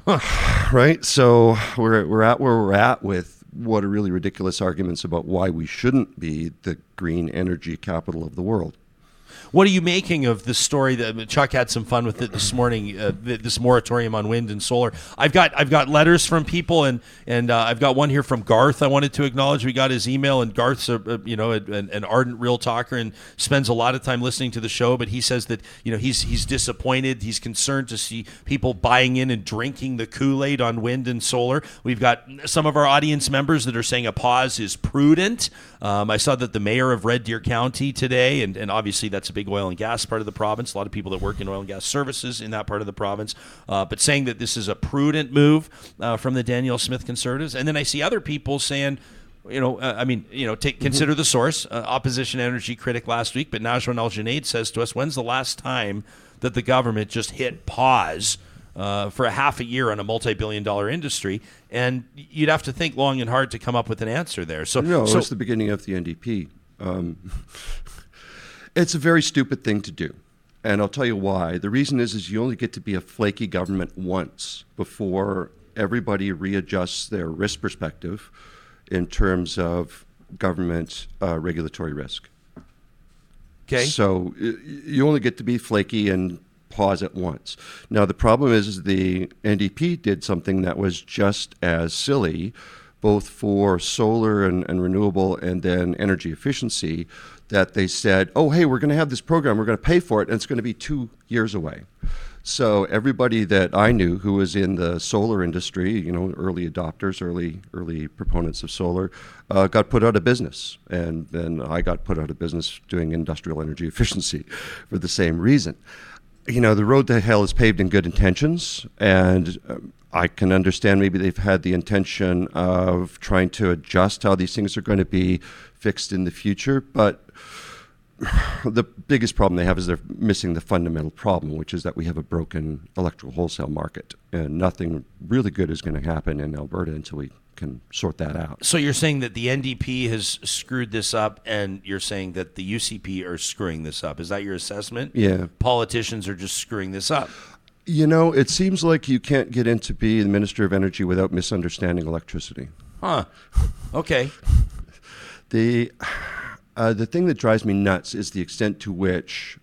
[sighs] right? So we're, we're at where we're at with what are really ridiculous arguments about why we shouldn't be the green energy capital of the world. What are you making of the story that Chuck had some fun with it this morning? Uh, this moratorium on wind and solar. I've got I've got letters from people, and and uh, I've got one here from Garth. I wanted to acknowledge we got his email, and Garth's a, a you know an, an ardent real talker and spends a lot of time listening to the show. But he says that you know he's he's disappointed. He's concerned to see people buying in and drinking the Kool Aid on wind and solar. We've got some of our audience members that are saying a pause is prudent. Um, I saw that the mayor of Red Deer County today, and, and obviously that's a big oil and gas part of the province. A lot of people that work in oil and gas services in that part of the province, uh, but saying that this is a prudent move uh, from the Danielle Smith Conservatives. And then I see other people saying, you know, uh, I mean, you know, take consider the source. Uh, opposition energy critic last week, but Nagwan Al-Guneid says to us, "When's the last time that the government just hit pause?" Uh, for a half a year on a multi-billion-dollar industry, and you'd have to think long and hard to come up with an answer there. So, No, so it's the beginning of the NDP. Um, [laughs] it's a very stupid thing to do, and I'll tell you why. The reason is, is you only get to be a flaky government once before everybody readjusts their risk perspective in terms of government uh, regulatory risk. okay, So you only get to be flaky and pause at once. Now the problem is, is the NDP did something that was just as silly, both for solar and, and renewable, and then energy efficiency. That they said, "Oh, hey, we're going to have this program. We're going to pay for it, and it's going to be two years away." So everybody that I knew who was in the solar industry, you know, early adopters, early early proponents of solar, uh, got put out of business, and then I got put out of business doing industrial energy [laughs] efficiency for the same reason. You know, the road to hell is paved in good intentions, and um, I can understand maybe they've had the intention of trying to adjust how these things are going to be fixed in the future, but [sighs] the biggest problem they have is they're missing the fundamental problem, which is that we have a broken electrical wholesale market, and nothing really good is going to happen in Alberta until we can sort that out. So you're saying that the NDP has screwed this up, and you're saying that the UCP are screwing this up. Is that your assessment? Yeah. Politicians are just screwing this up. You know, it seems like you can't get in to be the Minister of Energy without misunderstanding electricity. Huh. Okay. The uh, the thing that drives me nuts is the extent to which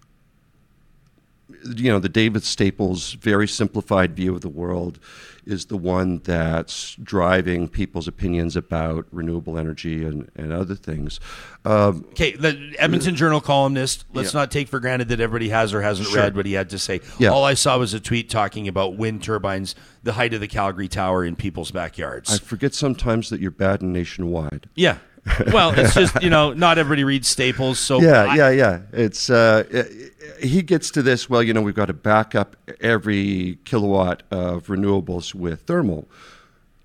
you know the David Staples very simplified view of the world is the one that's driving people's opinions about renewable energy and, and other things. Um, Okay. The Edmonton Journal columnist. Let's Yeah. not take for granted that everybody has or hasn't Sure. read what he had to say. Yeah. All I saw was a tweet talking about wind turbines, the height of the Calgary Tower in people's backyards. I forget sometimes that you're bad and nationwide. yeah. [laughs] Well, it's just you know not everybody reads Staples, so Yeah, I- yeah, yeah. It's uh, he gets to this. Well, you know, we've got to back up every kilowatt of renewables with thermal.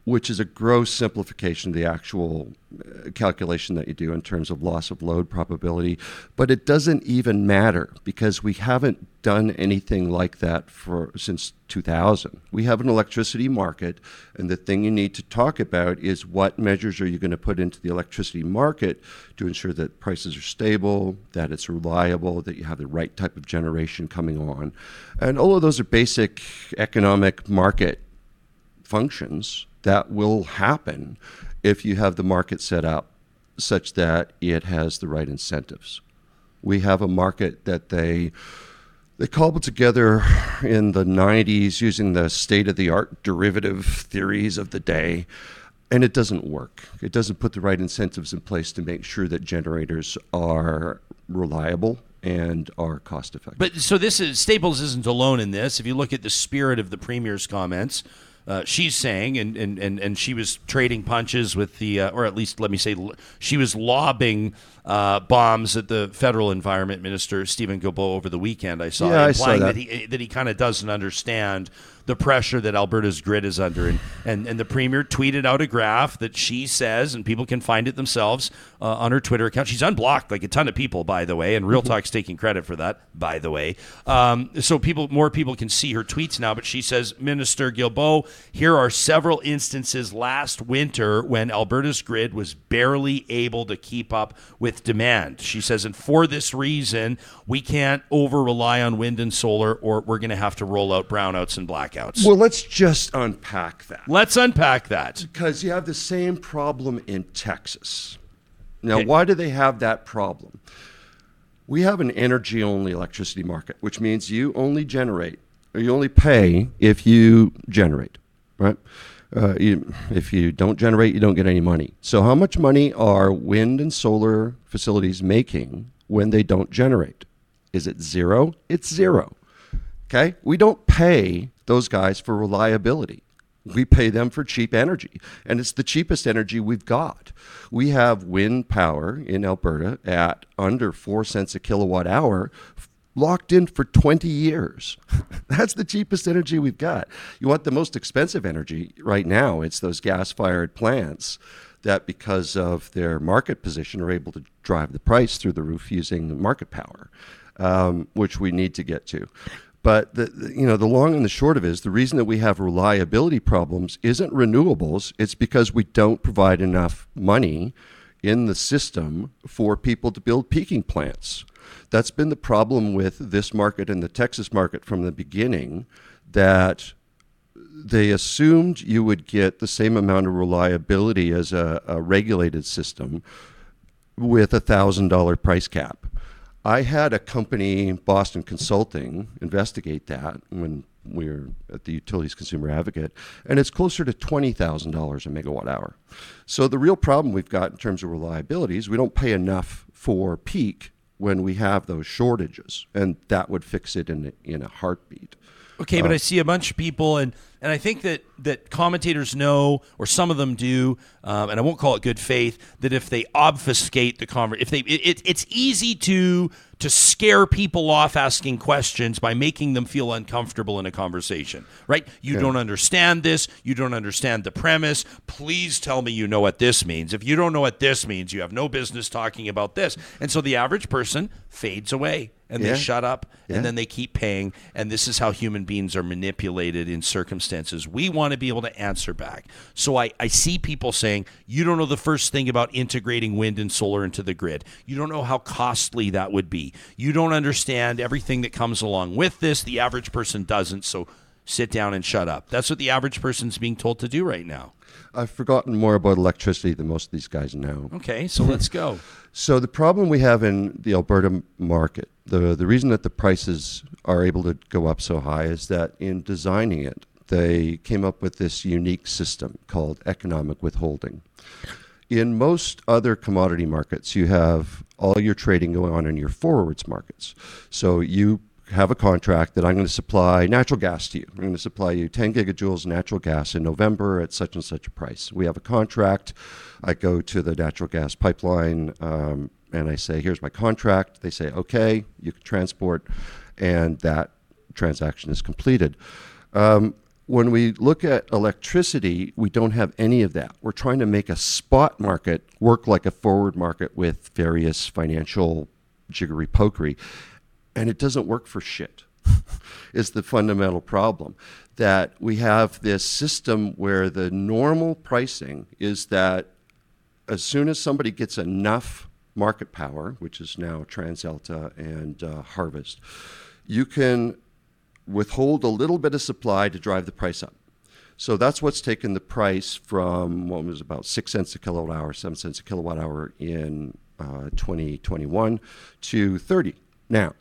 Which is a gross simplification of the actual uh, calculation that you do in terms of loss of load probability. But it doesn't even matter because we haven't done anything like that for since 2000. We have an electricity market, and the thing you need to talk about is what measures are you going to put into the electricity market to ensure that prices are stable, that it's reliable, that you have the right type of generation coming on. And all of those are basic economic market functions that will happen if you have the market set up such that it has the right incentives. We have a market that they they cobbled together in the 90s using the state of the art derivative theories of the day and it doesn't work. It doesn't put the right incentives in place to make sure that generators are reliable and are cost effective. But so this is Staples isn't alone in this. If you look at the spirit of the premier's comments, uh, she's saying, and, and, and, and she was trading punches with the, uh, or at least let me say, she was lobbing uh, bombs at the federal environment minister Stephen Guilbeault over the weekend. I saw, yeah, implying I saw that. that he that he kind of doesn't understand the pressure that Alberta's grid is under. And, and, and the premier tweeted out a graph that she says, and people can find it themselves uh, on her Twitter account. She's unblocked like a ton of people, by the way, and Real Talk's taking credit for that, by the way. Um, so people, more people can see her tweets now. But she says, Minister Guilbeault, here are several instances last winter when Alberta's grid was barely able to keep up with demand. She says, and for this reason, we can't over rely on wind and solar, or we're going to have to roll out brownouts and blackouts. Well, let's just unpack that. Let's unpack that. Because you have the same problem in Texas. Now, Okay. why do they have that problem? We have an energy only electricity market, which means you only generate, or you only pay if you generate, right? Uh, you, if you don't generate, you don't get any money. So, how much money are wind and solar facilities making when they don't generate? Is it zero? It's zero. Okay? We don't pay those guys for reliability. We pay them for cheap energy, and it's the cheapest energy we've got. We have wind power in Alberta at under four cents a kilowatt hour, locked in for 20 years. [laughs] That's the cheapest energy we've got. You want the most expensive energy right now, it's those gas fired plants that, because of their market position, are able to drive the price through the roof using market power, um, which we need to get to. But the, the- you know the long and the short of it is the reason that we have reliability problems isn't renewables. It's because we don't provide enough money in the system for people to build peaking plants. That's been the problem with this market and the Texas market from the beginning. That they assumed you would get the same amount of reliability as a, a regulated system with a thousand dollar price cap. I had a company, Boston Consulting, investigate that when we were at the Utilities Consumer Advocate, and it's closer to twenty thousand dollars a megawatt hour. So the real problem we've got in terms of reliability is we don't pay enough for peak when we have those shortages, and that would fix it in in a heartbeat. Okay, but I see a bunch of people, and and I think that that commentators know, or some of them do, um, and I won't call it good faith, that if they obfuscate the conver, if they, it, it, it's easy to to scare people off asking questions by making them feel uncomfortable in a conversation, right? You don't understand this, you don't understand the premise. Please tell me you know what this means. If you don't know what this means, you have no business talking about this. And so the average person fades away and Yeah. they shut up Yeah. and then they keep paying and this is how human beings are manipulated in circumstances. We want to be able to answer back. So I, I see people saying you don't know the first thing about integrating wind and solar into the grid. You don't know how costly that would be. You don't understand everything that comes along with this. The average person doesn't so sit down and shut up. That's what the average person's being told to do right now. I've forgotten more about electricity than most of these guys know. okay so let's go. [laughs] So the problem we have in the Alberta market, the the reason that the prices are able to go up so high is that in designing it, they came up with this unique system called economic withholding. In most other commodity markets, you have all your trading going on in your forwards markets. So you have a contract that I'm going to supply natural gas to you. I'm going to supply you 10 gigajoules of natural gas in November at such and such a price. We have a contract. I go to the natural gas pipeline um, and I say, here's my contract. They say, okay, you can transport, and that transaction is completed. Um, when we look at electricity, we don't have any of that. We're trying to make a spot market work like a forward market with various financial jiggery pokery, and it doesn't work for shit. [laughs] is the fundamental problem that we have this system where the normal pricing is that as soon as somebody gets enough market power, which is now TransAlta and uh, Harvest, you can withhold a little bit of supply to drive the price up. So that's what's taken the price from what was about six cents a kilowatt hour, seven cents a kilowatt hour in uh, 2021 to 30 now.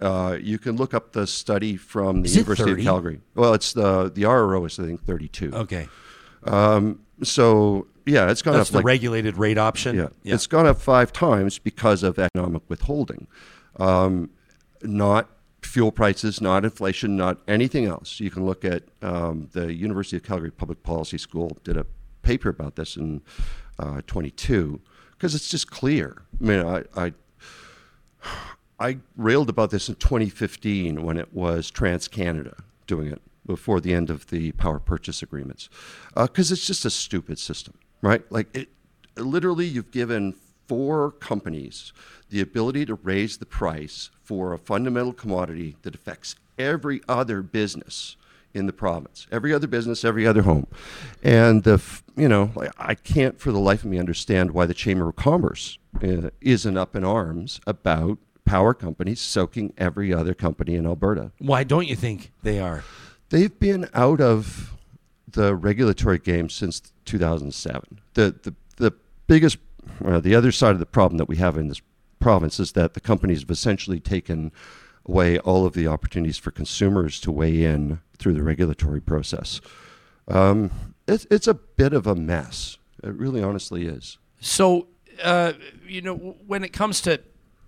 Uh, you can look up the study from the Is University of Calgary. Well, it's the the RRO is I think 32. Okay. Um, so yeah, it's gone That's up the like regulated rate option. yeah, it's gone up five times because of economic withholding, um, not fuel prices, not inflation, not anything else. You can look at um, the University of Calgary Public Policy School did a paper about this in uh, 22 because it's just clear. I mean, I, I I railed about this in 2015 when it was Trans Canada doing it before the end of the power purchase agreements, because it's just a stupid system, right? Like it, literally, you've given four companies the ability to raise the price for a fundamental commodity that affects every other business in the province, every other business, every other home, and the you know I can't for the life of me understand why the Chamber of Commerce uh, isn't up in arms about power companies soaking every other company in Alberta. Why don't you think they are? They've been out of the regulatory game since 2007. The the the biggest, uh, the other side of the problem that we have in this province is that the companies have essentially taken away all of the opportunities for consumers to weigh in through the regulatory process. Um, it's it's a bit of a mess. It really, honestly is. So, uh, you know, when it comes to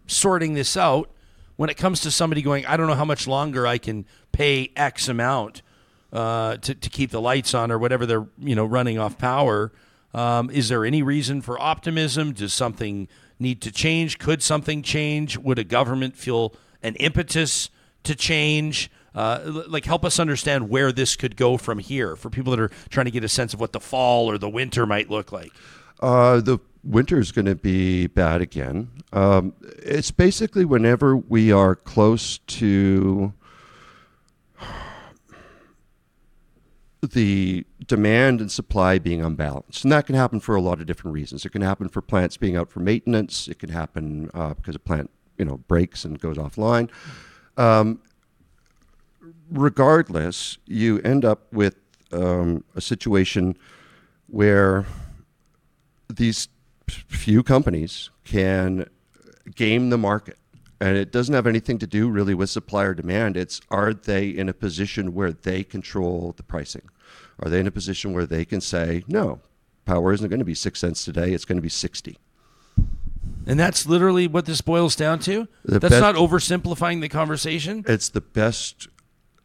sorting this out, when it comes to somebody going, I don't know how much longer I can pay X amount uh, to, to keep the lights on or whatever they're, you know, running off power, um, is there any reason for optimism? Does something need to change? Could something change? Would a government feel an impetus to change? Uh, like, help us understand where this could go from here for people that are trying to get a sense of what the fall or the winter might look like. Uh, the winter is going to be bad again. Um, it's basically whenever we are close to the demand and supply being unbalanced. And that can happen for a lot of different reasons. It can happen for plants being out for maintenance. It can happen uh, because a plant, you know, breaks and goes offline. Um, regardless, you end up with um, a situation where these few companies can game the market. And it doesn't have anything to do really with supply or demand. It's are they in a position where they control the pricing? Are they in a position where they can say, no, power isn't going to be six cents today, it's going to be 60? And that's literally what this boils down to. The that's best- not oversimplifying the conversation. It's the best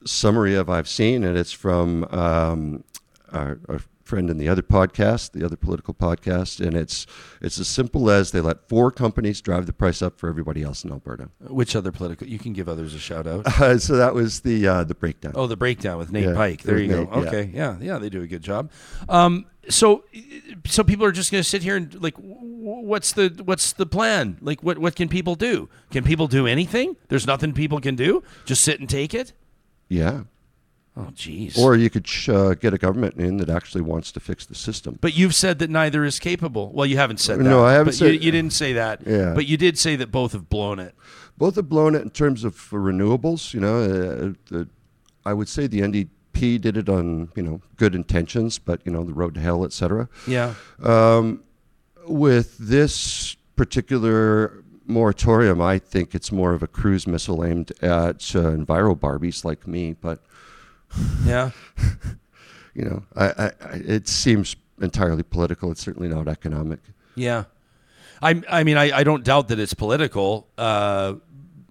summary of I've seen, and it's from um, our, our friend in the other podcast, the other political podcast, and it's it's as simple as they let four companies drive the price up for everybody else in Alberta. Which other political? You can give others a shout out. [laughs] Uh, so that was the uh, the breakdown. Oh, the breakdown with Nate Yeah, Pike. There you Nate, go. yeah. Okay, yeah. yeah, they do a good job. Um, so, so people are just going to sit here and like, what's the what's the plan? Like, what what can people do? Can people do anything? There's nothing people can do. Just sit and take it. Yeah. Oh, jeez. Or you could sh- uh, get a government in that actually wants to fix the system. But you've said that neither is capable. Well, you haven't said that. No, I haven't But said- you, you didn't say that. Yeah. But you did say that both have blown it. Both have blown it in terms of renewables. You know, uh, the, I would say the NDP did it on you know good intentions, but you know the road to hell, et cetera. Yeah. Um, with this particular moratorium, I think it's more of a cruise missile aimed at uh, enviro barbies like me. But Yeah. [laughs] you know, I, I, I, it seems entirely political. It's certainly not economic. Yeah. I, I mean, I, I don't doubt that it's political. Uh,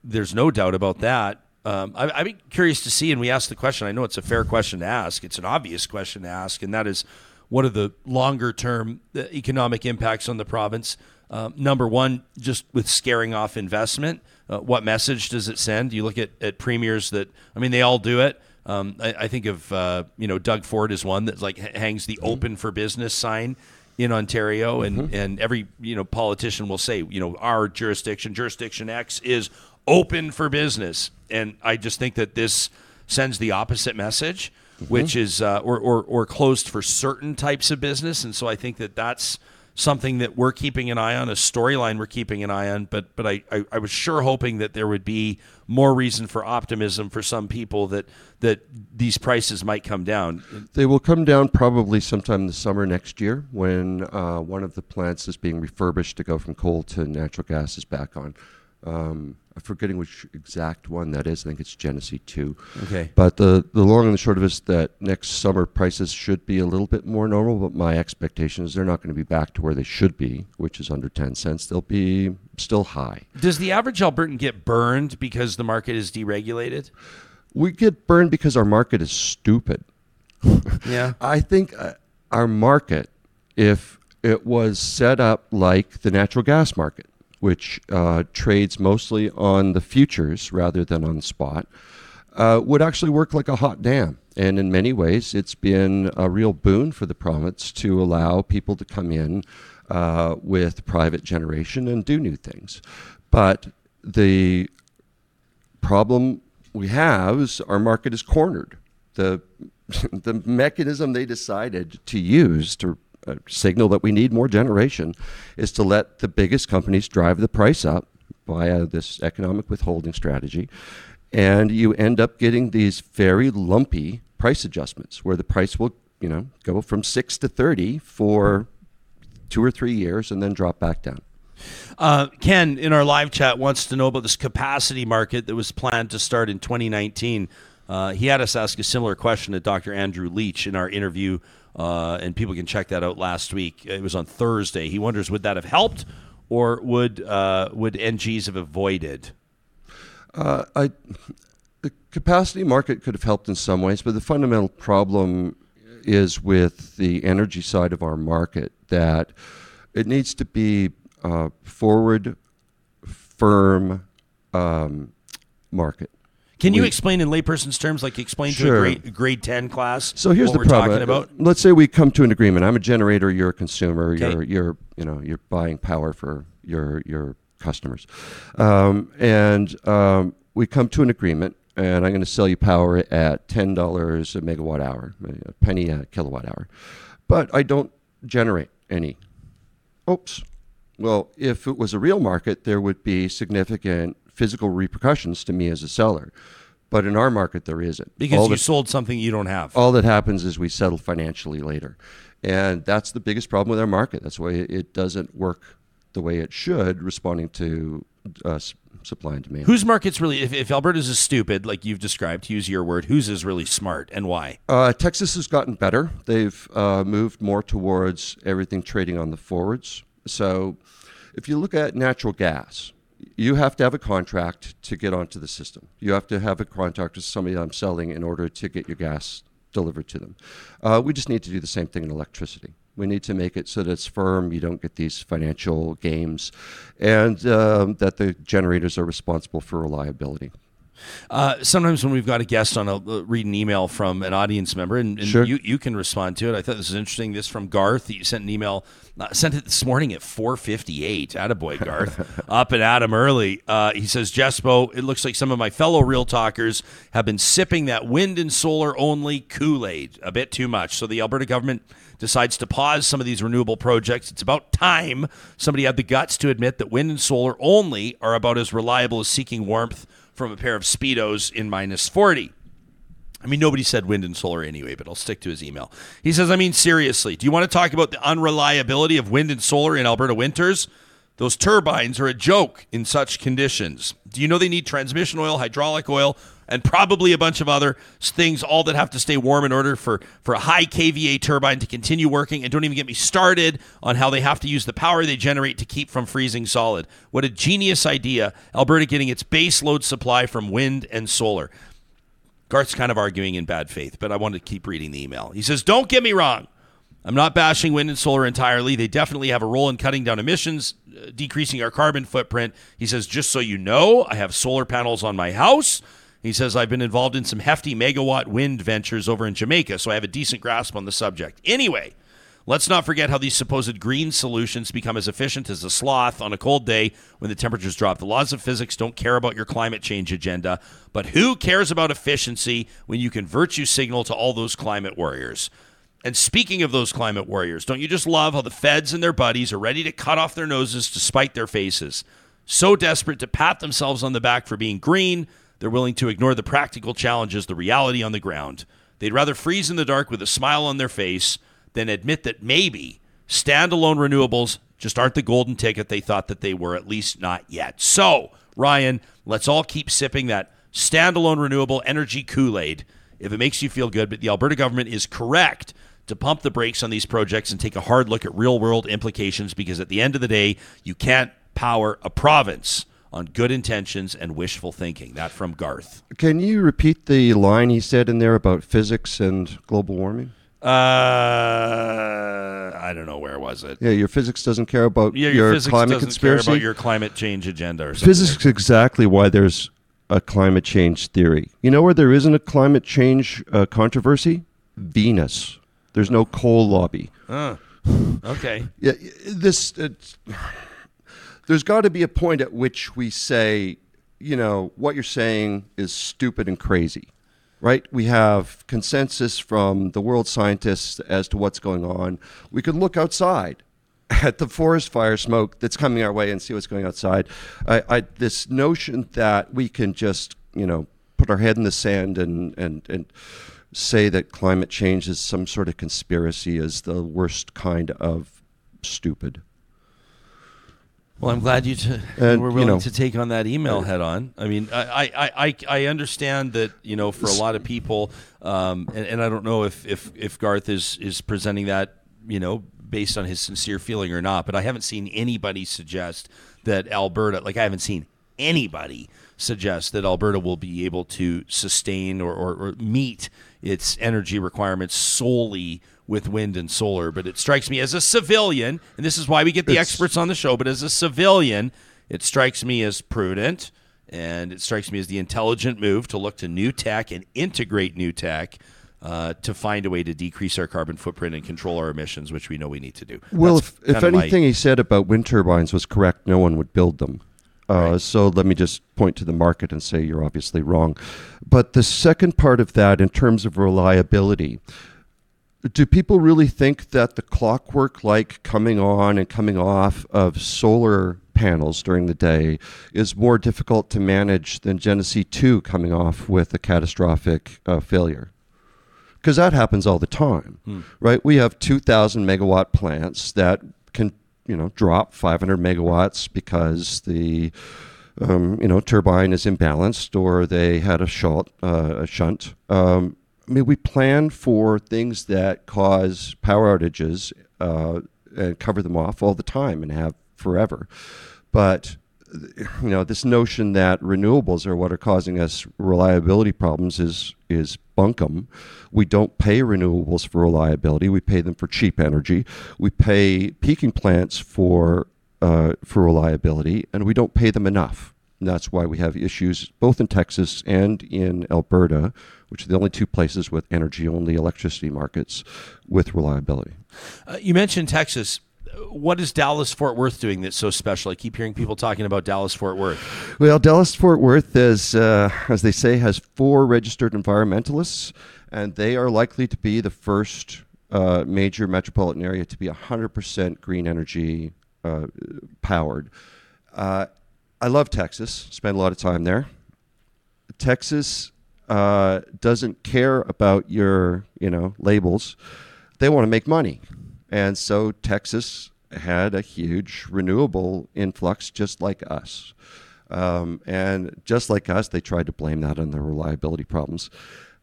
there's no doubt about that. Um, I, I'd be curious to see, and we asked the question. I know it's a fair question to ask. It's an obvious question to ask, and that is, what are the longer term uh, economic impacts on the province? Um, number one, just with scaring off investment, uh, what message does it send? You look at, at premiers that, I mean, they all do it. Um, I, I think of uh, you know Doug Ford is one that like hangs the "Open for Business" sign in Ontario, and and every you know politician will say you know our jurisdiction, jurisdiction X, is open for business, and I just think that this sends the opposite message, which is uh, or, or or closed for certain types of business, and so I think that that's something that we're keeping an eye on, a storyline we're keeping an eye on. But but I, I, I was sure hoping that there would be more reason for optimism for some people that that these prices might come down. They will come down probably sometime the summer next year when uh, one of the plants is being refurbished to go from coal to natural gas is back on. Um, I'm forgetting which exact one that is. I think it's Genesee 2. Okay. But the, the long and the short of it is that next summer prices should be a little bit more normal, but my expectation is they're not going to be back to where they should be, which is under 10 cents. They'll be still high. Does the average Albertan get burned because the market is deregulated? We get burned because our market is stupid. [laughs] Yeah. I think uh, our market, if it was set up like the natural gas market, which uh, trades mostly on the futures rather than on spot, uh, would actually work like a hot dam. And in many ways, it's been a real boon for the province to allow people to come in uh, with private generation and do new things. But the problem we have is our market is cornered. The [laughs] the mechanism they decided to use to uh, signal that we need more generation is to let the biggest companies drive the price up via this economic withholding strategy, and you end up getting these very lumpy price adjustments where the price will you know go from six to thirty for two or three years and then drop back down. Uh, Ken in our live chat wants to know about this capacity market that was planned to start in 2019. Uh, he had us ask a similar question to Dr. Andrew Leach in our interview, uh, and people can check that out last week. It was on Thursday. He wonders would that have helped, or would uh, would NGs have avoided? Uh, I, the capacity market could have helped in some ways, but the fundamental problem is with the energy side of our market that it needs to be uh, forward, firm um, market. Can you We- explain in layperson's terms, like explain to a grade, grade 10 class? So here's what the we're problem. talking about. Let's say we come to an agreement. I'm a generator. You're a consumer. Okay. You're you're you know you're buying power for your your customers, um, and um, we come to an agreement. And I'm going to sell you power at ten dollars a megawatt hour, a penny a kilowatt hour, but I don't generate any. Oops. Well, if it was a real market, there would be significant physical repercussions to me as a seller. But in our market, there isn't. Because All you the- sold something you don't have. all that happens is we settle financially later. And that's the biggest problem with our market. That's why it doesn't work the way it should, responding to uh, supply and demand. Whose market's really, if, if Alberta's is stupid, like you've described, to use your word, whose is really smart and why? Uh, Texas has gotten better. They've uh, moved more towards everything trading on the forwards. So if you look at natural gas, you have to have a contract to get onto the system. You have to have a contract with somebody I'm selling in order to get your gas delivered to them. Uh, we just need to do the same thing in electricity. We need to make it so that it's firm, you don't get these financial games, and um, that the generators are responsible for reliability. Uh, sometimes when we've got a guest on, I'll uh, read an email from an audience member, and, and Sure. you, you can respond to it. I thought this was interesting. This from Garth. You sent an email, uh, sent it this morning at 4.58. Attaboy, Garth. [laughs] Up and at him early. Uh, he says, Jespo, it looks like some of my fellow Real Talkers have been sipping that wind and solar only Kool-Aid a bit too much. So the Alberta government decides to pause some of these renewable projects. It's about time somebody had the guts to admit that wind and solar only are about as reliable as seeking warmth from a pair of Speedos in minus 40. I mean, nobody said wind and solar anyway, but I'll stick to his email. He says, I mean, seriously, do you want to talk about the unreliability of wind and solar in Alberta winters? Those turbines are a joke in such conditions. Do you know they need transmission oil, hydraulic oil, and probably a bunch of other things, all that have to stay warm in order for, for a high KVA turbine to continue working? And don't even get me started on how they have to use the power they generate to keep from freezing solid. What a genius idea, Alberta getting its base load supply from wind and solar. Garth's kind of arguing in bad faith, but I want to keep reading the email. He says, Don't get me wrong. I'm not bashing wind and solar entirely. They definitely have a role in cutting down emissions, decreasing our carbon footprint. He says, Just so you know, I have solar panels on my house, He says, I've been involved in some hefty megawatt wind ventures over in Jamaica, so I have a decent grasp on the subject. Anyway, let's not forget how these supposed green solutions become as efficient as a sloth on a cold day when the temperatures drop. The laws of physics don't care about your climate change agenda, but who cares about efficiency when you can virtue signal to all those climate warriors? And speaking of those climate warriors, don't you just love how the feds and their buddies are ready to cut off their noses to spite their faces? So desperate to pat themselves on the back for being green, they're willing to ignore the practical challenges, the reality on the ground. They'd rather freeze in the dark with a smile on their face than admit that maybe standalone renewables just aren't the golden ticket they thought that they were, at least not yet. So, Ryan, let's all keep sipping that standalone renewable energy Kool Aid if it makes you feel good. But the Alberta government is correct to pump the brakes on these projects and take a hard look at real world implications because at the end of the day, you can't power a province on good intentions and wishful thinking. That from Garth. Can you repeat the line he said in there about physics and global warming? Uh, I don't know where was it. Yeah, your physics doesn't care about Yeah, your, your, climate doesn't conspiracy. care about your climate change agenda or something. Physics is exactly why there's a climate change theory. You know where there isn't a climate change uh, controversy? Venus. There's no coal lobby. Okay. [sighs] Yeah, this. There's got to be a point at which we say, you know, what you're saying is stupid and crazy, right? We have consensus from the world scientists as to what's going on. We could look outside [laughs] at the forest fire smoke that's coming our way and see what's going outside. I, I, this notion that we can just, you know, put our head in the sand and and and say that climate change is some sort of conspiracy is the worst kind of stupid. Well, I'm glad you t- And, were you willing know- to take on that email head on. I mean, I, I, I, I understand that you know for a lot of people, um, and, and I don't know if, if, if Garth is is presenting that you know based on his sincere feeling or not, but I haven't seen anybody suggest that Alberta, like I haven't seen anybody suggest that Alberta will be able to sustain or, or, or meet its energy requirements solely with wind and solar. But it strikes me as a civilian, and this is why we get the It's- experts on the show, but as a civilian, it strikes me as prudent and it strikes me as the intelligent move to look to new tech and integrate new tech. Uh, to find a way to decrease our carbon footprint and control our emissions, which we know we need to do. Well, That's if, if kinda my- anything he said about wind turbines was correct, no one would build them. Uh, So let me just point to the market and say you're obviously wrong. But the second part of that, in terms of reliability, do people really think that the clockwork like coming on and coming off of solar panels during the day is more difficult to manage than Genesee 2 coming off with a catastrophic uh, failure? because that happens all the time, right? We have 2,000 megawatt plants that can, you know, drop 500 megawatts because the, um, you know, turbine is imbalanced or they had a shunt. Uh, a shunt. Um, I mean, we plan for things that cause power outages uh, and cover them off all the time and have forever, but you know this notion that renewables are what are causing us reliability problems is is bunkum. We don't pay renewables for reliability. We pay them for cheap energy. We pay peaking plants for uh, for reliability, and we don't pay them enough. And that's why we have issues both in Texas and in Alberta, which are the only two places with energy-only electricity markets with reliability. Uh, you mentioned Texas. What is Dallas Fort Worth doing that's so special? I keep hearing people talking about Dallas Fort Worth. Well, Dallas Fort Worth is, uh, as they say, has four registered environmentalists, and they are likely to be the first uh, major metropolitan area to be 100% green energy uh, powered. Uh, I love Texas. Spend a lot of time there. Texas uh, doesn't care about your, you know, labels. They want to make money, and so Texas had a huge renewable influx, just like us. Um, and just like us, they tried to blame that on the reliability problems.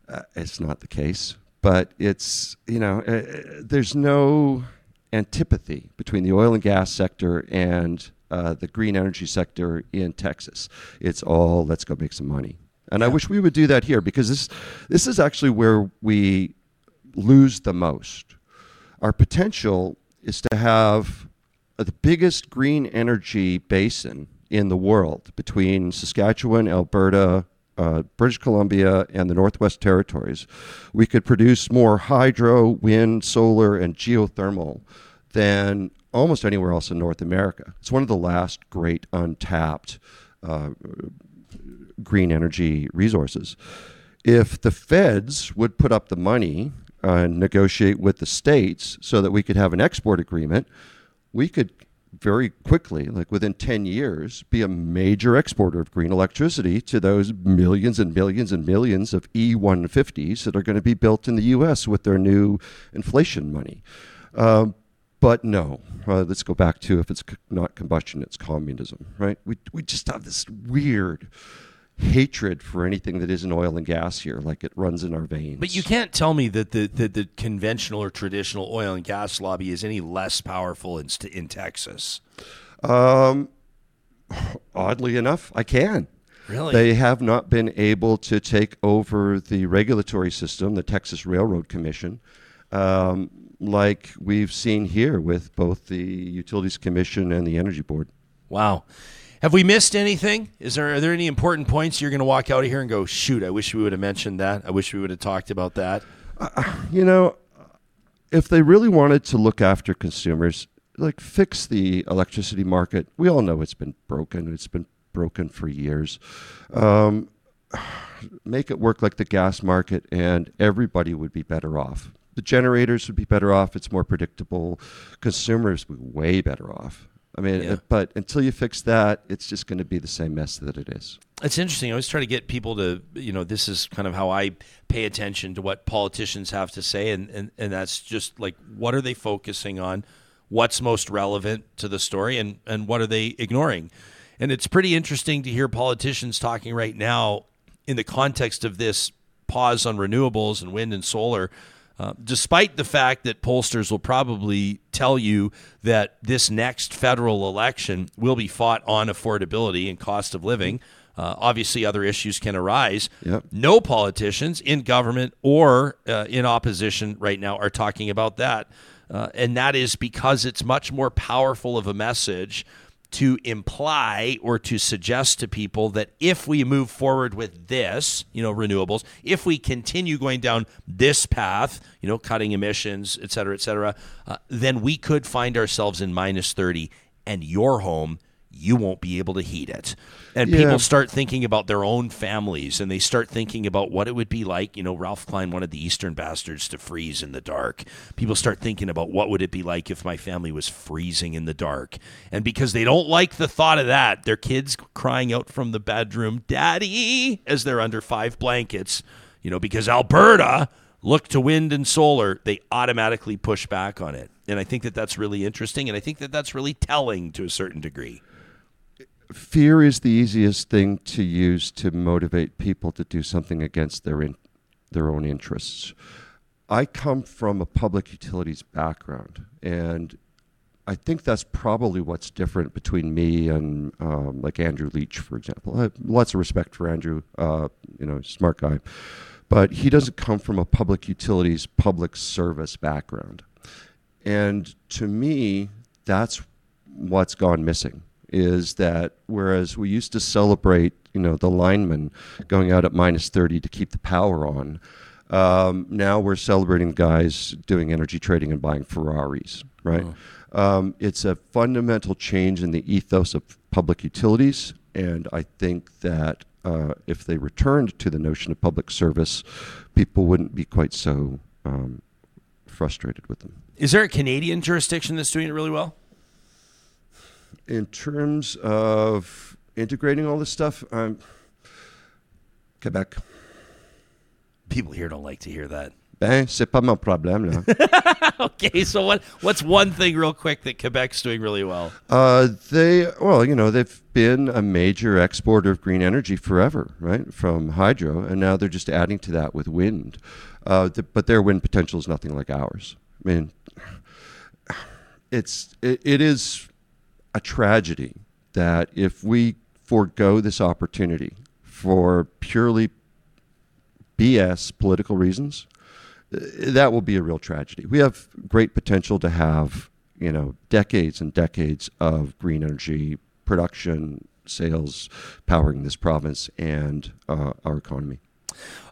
Uh, it's not the case, but it's you know, uh, there's no antipathy between the oil and gas sector and uh, the green energy sector in Texas. It's all let's go make some money. And I wish we would do that here because this this is actually where we lose the most. Our potential is to have the biggest green energy basin in the world between Saskatchewan, Alberta, uh, British Columbia and the Northwest Territories, we could produce more hydro, wind, solar, and geothermal than almost anywhere else in North America. It's one of the last great untapped uh, green energy resources. If the feds would put up the money and negotiate with the states so that we could have an export agreement, we could very quickly, like within 10 years, be a major exporter of green electricity to those millions and millions and millions of E150s that are going to be built in the US with their new inflation money. Um, but no, uh, let's go back to if it's not combustion, it's communism, right? We, we just have this weird hatred for anything that isn't oil and gas here, like it runs in our veins. But you can't tell me that the, the, the conventional or traditional oil and gas lobby is any less powerful in, in Texas. Um, oddly enough, I can. Really? They have not been able to take over the regulatory system, the Texas Railroad Commission, um, like we've seen here with both the Utilities Commission and the Energy Board. Wow. Have we missed anything? Is there are there any important points you're going to walk out of here and go, shoot? I wish we would have mentioned that. I wish we would have talked about that. You know, if they really wanted to look after consumers, like fix the electricity market, we all know it's been broken. It's been broken for years. Um, make it work like the gas market, and everybody would be better off. The generators would be better off. It's more predictable. Consumers would be way better off. I mean, Yeah. but until you fix that, it's just going to be the same mess that it is. It's interesting. I always try to get people to, you know, this is kind of how I pay attention to what politicians have to say, and and, and that's just like what are they focusing on, what's most relevant to the story, and and what are they ignoring, and it's pretty interesting to hear politicians talking right now in the context of this pause on renewables and wind and solar. Uh, despite the fact that pollsters will probably tell you that this next federal election will be fought on affordability and cost of living, uh, obviously other issues can arise. Yep. No politicians in government or uh, in opposition right now are talking about that. Uh, and that is because it's much more powerful of a message to imply or to suggest to people that if we move forward with this, you know, renewables, if we continue going down this path, you know, cutting emissions, et cetera, et cetera, uh, then we could find ourselves in minus 30 and your home, you won't be able to heat it. And Yeah. people start thinking about their own families and they start thinking about what it would be like. You know, Ralph Klein wanted the Eastern bastards to freeze in the dark. People start thinking about what would it be like if my family was freezing in the dark. And because they don't like the thought of that, their kids crying out from the bedroom, Daddy, as they're under five blankets, you know, because Alberta looked to wind and solar, they automatically push back on it. And I think that that's really interesting. And I think that that's really telling to a certain degree. Fear is the easiest thing to use to motivate people to do something against their in, their own interests. I come from a public utilities background, and I think that's probably what's different between me and um, like Andrew Leach, for example. I have lots of respect for Andrew, uh, you know, smart guy, but he doesn't come from a public utilities, public service background. And to me, that's what's gone missing is that whereas we used to celebrate, you know, the linemen going out at minus 30 to keep the power on, um, now we're celebrating guys doing energy trading and buying Ferraris, right? Um, it's a fundamental change in the ethos of public utilities, and I think that uh, if they returned to the notion of public service, people wouldn't be quite so um, frustrated with them. Is there a Canadian jurisdiction that's doing it really well? In terms of integrating all this stuff, um, Quebec. People here don't like to hear that. Ben, c'est pas mon problème, là. [laughs] Okay, so what what's one thing real quick that Quebec's doing really well? uh, they, well, you know, they've been a major exporter of green energy forever, right? From hydro, and now they're just adding to that with wind. Uh, th- but their wind potential is nothing like ours. I mean, it's it, it is a tragedy that if we forego this opportunity for purely BS political reasons, uh, that will be a real tragedy. We have great potential to have, you know, decades and decades of green energy production, sales powering this province and uh, our economy.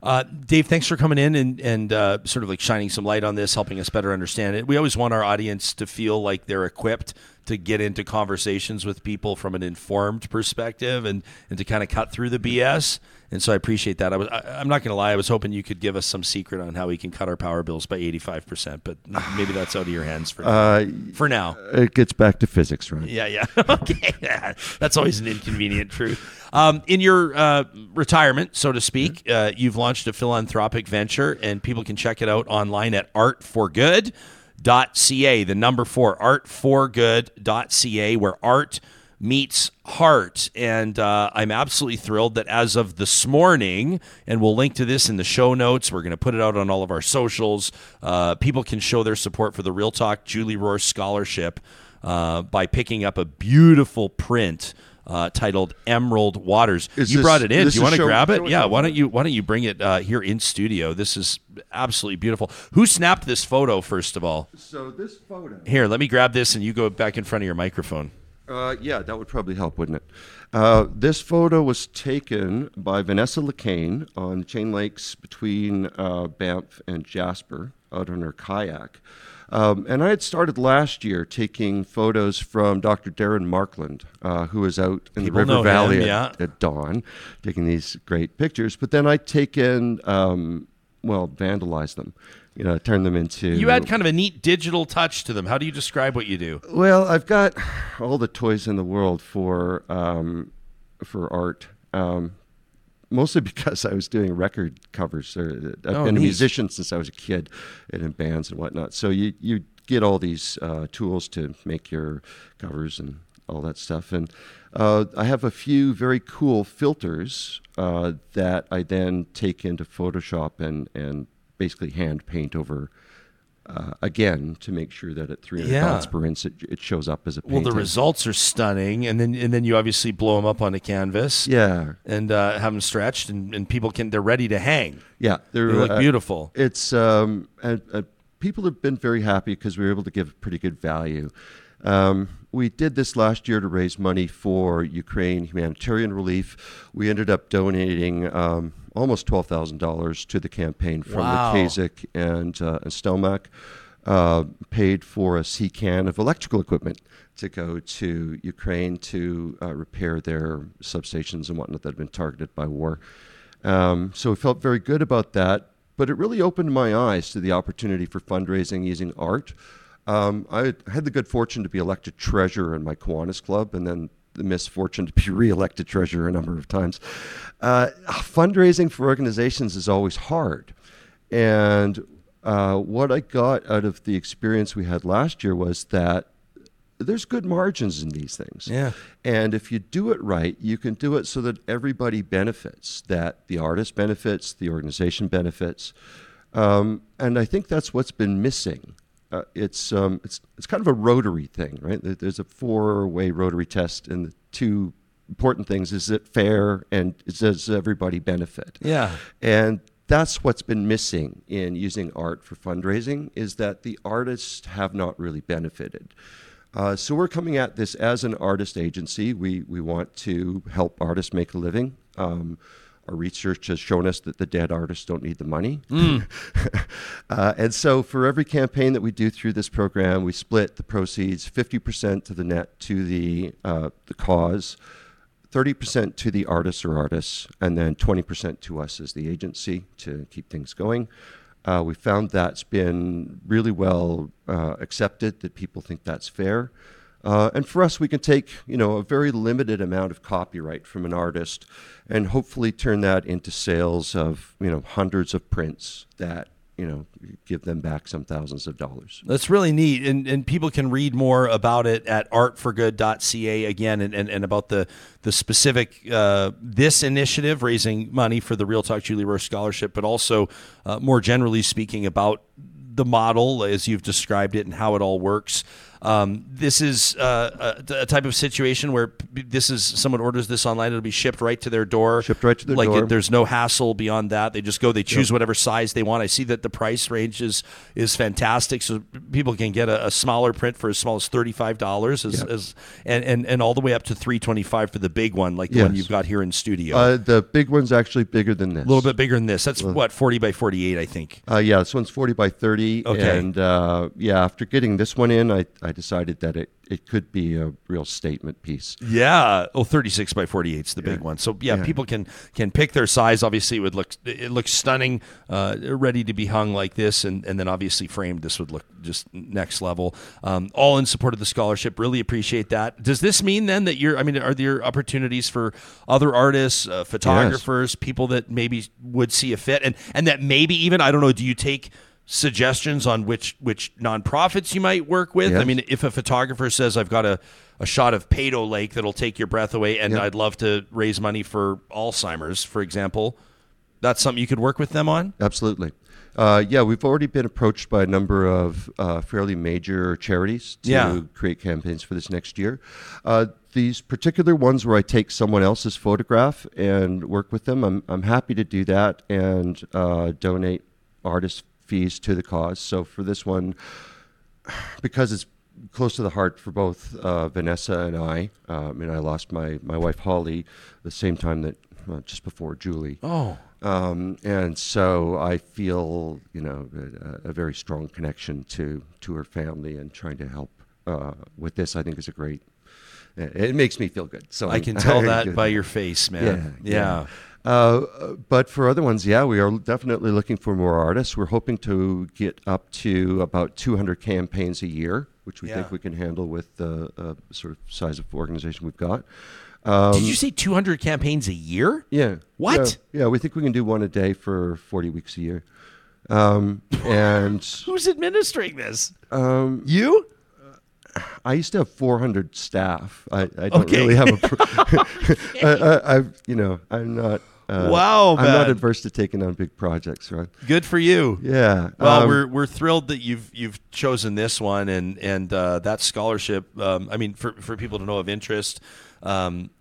Uh, Dave, thanks for coming in and, and uh, sort of like shining some light on this, helping us better understand it. We always want our audience to feel like they're equipped to get into conversations with people from an informed perspective and, and to kind of cut through the BS. And so I appreciate that. I was I, am not going to lie. I was hoping you could give us some secret on how we can cut our power bills by 85 percent, but maybe that's out of your hands for Uh, for now. It gets back to physics, right? Yeah, yeah. [laughs] okay. [laughs] That's always an inconvenient truth. Um, in your uh, retirement, so to speak, uh, you've launched a philanthropic venture, and people can check it out online at artforgood.ca. The number four, artforgood.ca, where art meets heart. And uh, I'm absolutely thrilled that as of this morning, and we'll link to this in the show notes, we're going to put it out on all of our socials. Uh, people can show their support for the Real Talk Julie Rohr Scholarship uh, by picking up a beautiful print. Uh, titled Emerald Waters. Is you this- brought it in. Do you want to grab it? Yeah. Why don't you Why don't you bring it uh, here in studio? This is absolutely beautiful. Who snapped this photo? First of all, So this photo. here. Let me grab this, and you go back in front of your microphone. Uh, yeah, that would probably help, wouldn't it? Uh, this photo was taken by Vanessa LeCain on Chain Lakes between uh, Banff and Jasper out on her kayak. Um, and I had started last year taking photos from Dr. Darren Markland, uh, who was out in People the River him, Valley at, at dawn, taking these great pictures. But then I'd taken, um, well, vandalized them, you know, turned them into. You add kind of a neat digital touch to them. How do you describe what you do? Well, I've got all the toys in the world for um, for art. Um, mostly [laughs] because I was doing record covers. I've Oh, been a neat. musician since I was a kid, and in bands and whatnot. So you you get all these uh, tools to make your covers and all that stuff. And uh, I have a few very cool filters uh, that I then take into Photoshop and and basically hand paint over. Uh, again, to make sure that at 300 Yeah. dots per inch, it, it shows up as a Well, the results are stunning, and then and then you obviously blow them up on a canvas. Yeah, And uh, have them stretched, and, and people can they're ready to hang. yeah, they're, They look uh, beautiful. It's um, and, uh, people have been very happy because we were able to give pretty good value. Um, we did this last year to raise money for Ukraine humanitarian relief. We ended up donating um, almost twelve thousand dollars to the campaign from Wow. the Kasich and uh, and Stelmach. Uh, paid for a sea can of electrical equipment to go to Ukraine to uh, repair their substations and whatnot that had been targeted by war. Um, so we felt very good about that, but it really opened my eyes to the opportunity for fundraising using art. Um, I had- had the good fortune to be elected treasurer in my Kiwanis Club, and then the misfortune to be [laughs] re-elected treasurer a number of times. Uh, fundraising for organizations is always hard, and uh, what I got out of the experience we had last year was that there's good margins in these things. Yeah. And if you do it right, you can do it so that everybody benefits, that the artist benefits, the organization benefits. Um, and I think that's what's been missing. Uh, it's, um, it's, it's kind of a rotary thing, right? There's a four way rotary test, and the two important things is it fair and does everybody benefit? Yeah. And that's what's been missing in using art for fundraising is that the artists have not really benefited. Uh, so we're coming at this as an artist agency. We we want to help artists make a living. Um, our research has shown us that the dead artists don't need the money. [laughs] uh, and so for every campaign that we do through this program, we split the proceeds 50% to the net to the uh, the cause. 30% to the artists or artists, and then 20% to us as the agency to keep things going. Uh, we found that's been really well uh, accepted, that people think that's fair. Uh, and for us, we can take you know a very limited amount of copyright from an artist, and hopefully turn that into sales of you know hundreds of prints that you know give them back some thousands of dollars. That's really neat, and and people can read more about it at artforgood.ca again, and, and, and about the the specific uh, this initiative raising money for the Real Talk Julie Rohr Scholarship, but also uh, more generally speaking about the model as you've described it and how it all works. Um, this is uh, a, a type of situation where this is someone orders this online, it'll be shipped right to their door. Shipped right to their like door. It, there's no hassle beyond that. They just go, they choose whatever size they want. I see that the price range is is fantastic, so people can get a, a smaller print for as small as thirty five dollars, as, as and, and and all the way up to three twenty five for the big one, like the one you've got here in studio. Uh, the big one's actually bigger than this. a little bit bigger than this. That's what forty by forty eight, I think. Uh, yeah, this one's 40 by 30. Okay. And uh, yeah, after getting this one in, I, I decided that it, it could be a real statement piece. Yeah. Oh, 36 by 48 is the big one. So yeah, Yeah. people can can pick their size. Obviously, it would look it looks stunning, uh, ready to be hung like this, and and then obviously framed. This would look just next level. Um, all in support of the scholarship. Really appreciate that. Does this mean then that you're? I mean, are there opportunities for other artists, uh, photographers, people that maybe would see a fit, and and that maybe even I don't know. Do you take suggestions on which which nonprofits you might work with? I mean, if a photographer says I've got a, a shot of Peyto Lake that'll take your breath away, and Yeah. I'd love to raise money for Alzheimer's, for example, that's something you could work with them on. Absolutely. Uh, yeah, we've already been approached by a number of uh, fairly major charities to Yeah. create campaigns for this next year. Uh, these particular ones where I take someone else's photograph and work with them, I'm, I'm happy to do that and uh, donate artist fees to the cause. So for this one, because it's close to the heart for both uh, Vanessa and I. I mean, I lost my, my wife Holly the same time that well, just before Julie. Oh. Um, and so I feel, you know, a, a very strong connection to to her family and trying to help uh, with this. I think is a great. It makes me feel good. So I can tell [laughs] that by your face, man. Yeah, yeah. Uh, but for other ones, yeah, we are definitely looking for more artists. We're hoping to get up to about 200 campaigns a year, which we Yeah. think we can handle with the uh, sort of size of organization we've got. Did you say 200 campaigns a year? Yeah. What? Yeah, yeah, we think we can do one a day for 40 weeks a year. Um, and [laughs] Who's administering this? um, You? I used to have 400 staff. I, I don't Okay. really have a. Pro- [laughs] [laughs] I, I, I've, you know, I'm not. Uh, Wow, I'm not adverse to taking on big projects, right? Good for you. Yeah. Well, um, we're we're thrilled that you've you've chosen this one and and uh, that scholarship. Um, I mean, for for people to know of interest, um,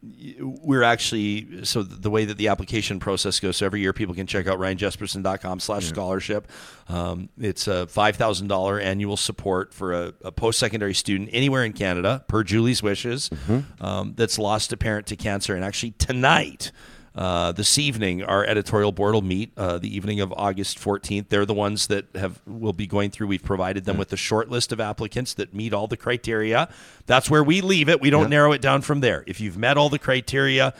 we're actually so the way that the application process goes. So every year, people can check out ryanjespersen.com/slash scholarship. Um, it's a five thousand dollar annual support for a, a post secondary student anywhere in Canada, per Julie's wishes, um, that's lost a parent to cancer. And actually tonight. Uh, this evening, our editorial board will meet uh, the evening of August 14th. They're the ones that have will be going through. We've provided them with a short list of applicants that meet all the criteria. That's where we leave it. We don't narrow it down from there. If you've met all the criteria,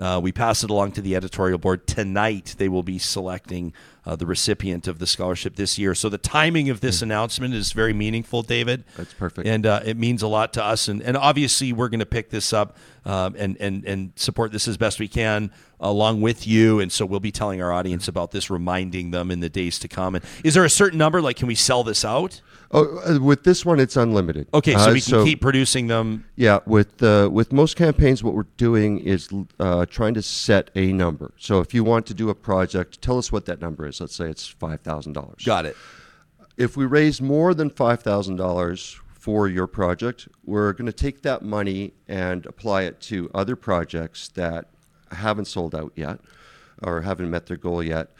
uh, we pass it along to the editorial board tonight. They will be selecting uh, the recipient of the scholarship this year. So the timing of this announcement is very meaningful, David. That's perfect. And uh, it means a lot to us. And, and obviously, we're going to pick this up um, and, and, and support this as best we can along with you. And so we'll be telling our audience about this, reminding them in the days to come. And is there a certain number? Like, can we sell this out? Oh, uh, with this one, it's unlimited. Okay, so Uh, we can keep producing them. Yeah, with uh, with most campaigns, what we're doing is uh, trying to set a number. So if you want to do a project, tell us what that number is. Let's say it's five thousand dollars. Got it. If we raise more than five thousand dollars for your project, we're going to take that money and apply it to other projects that haven't sold out yet or haven't met their goal yet.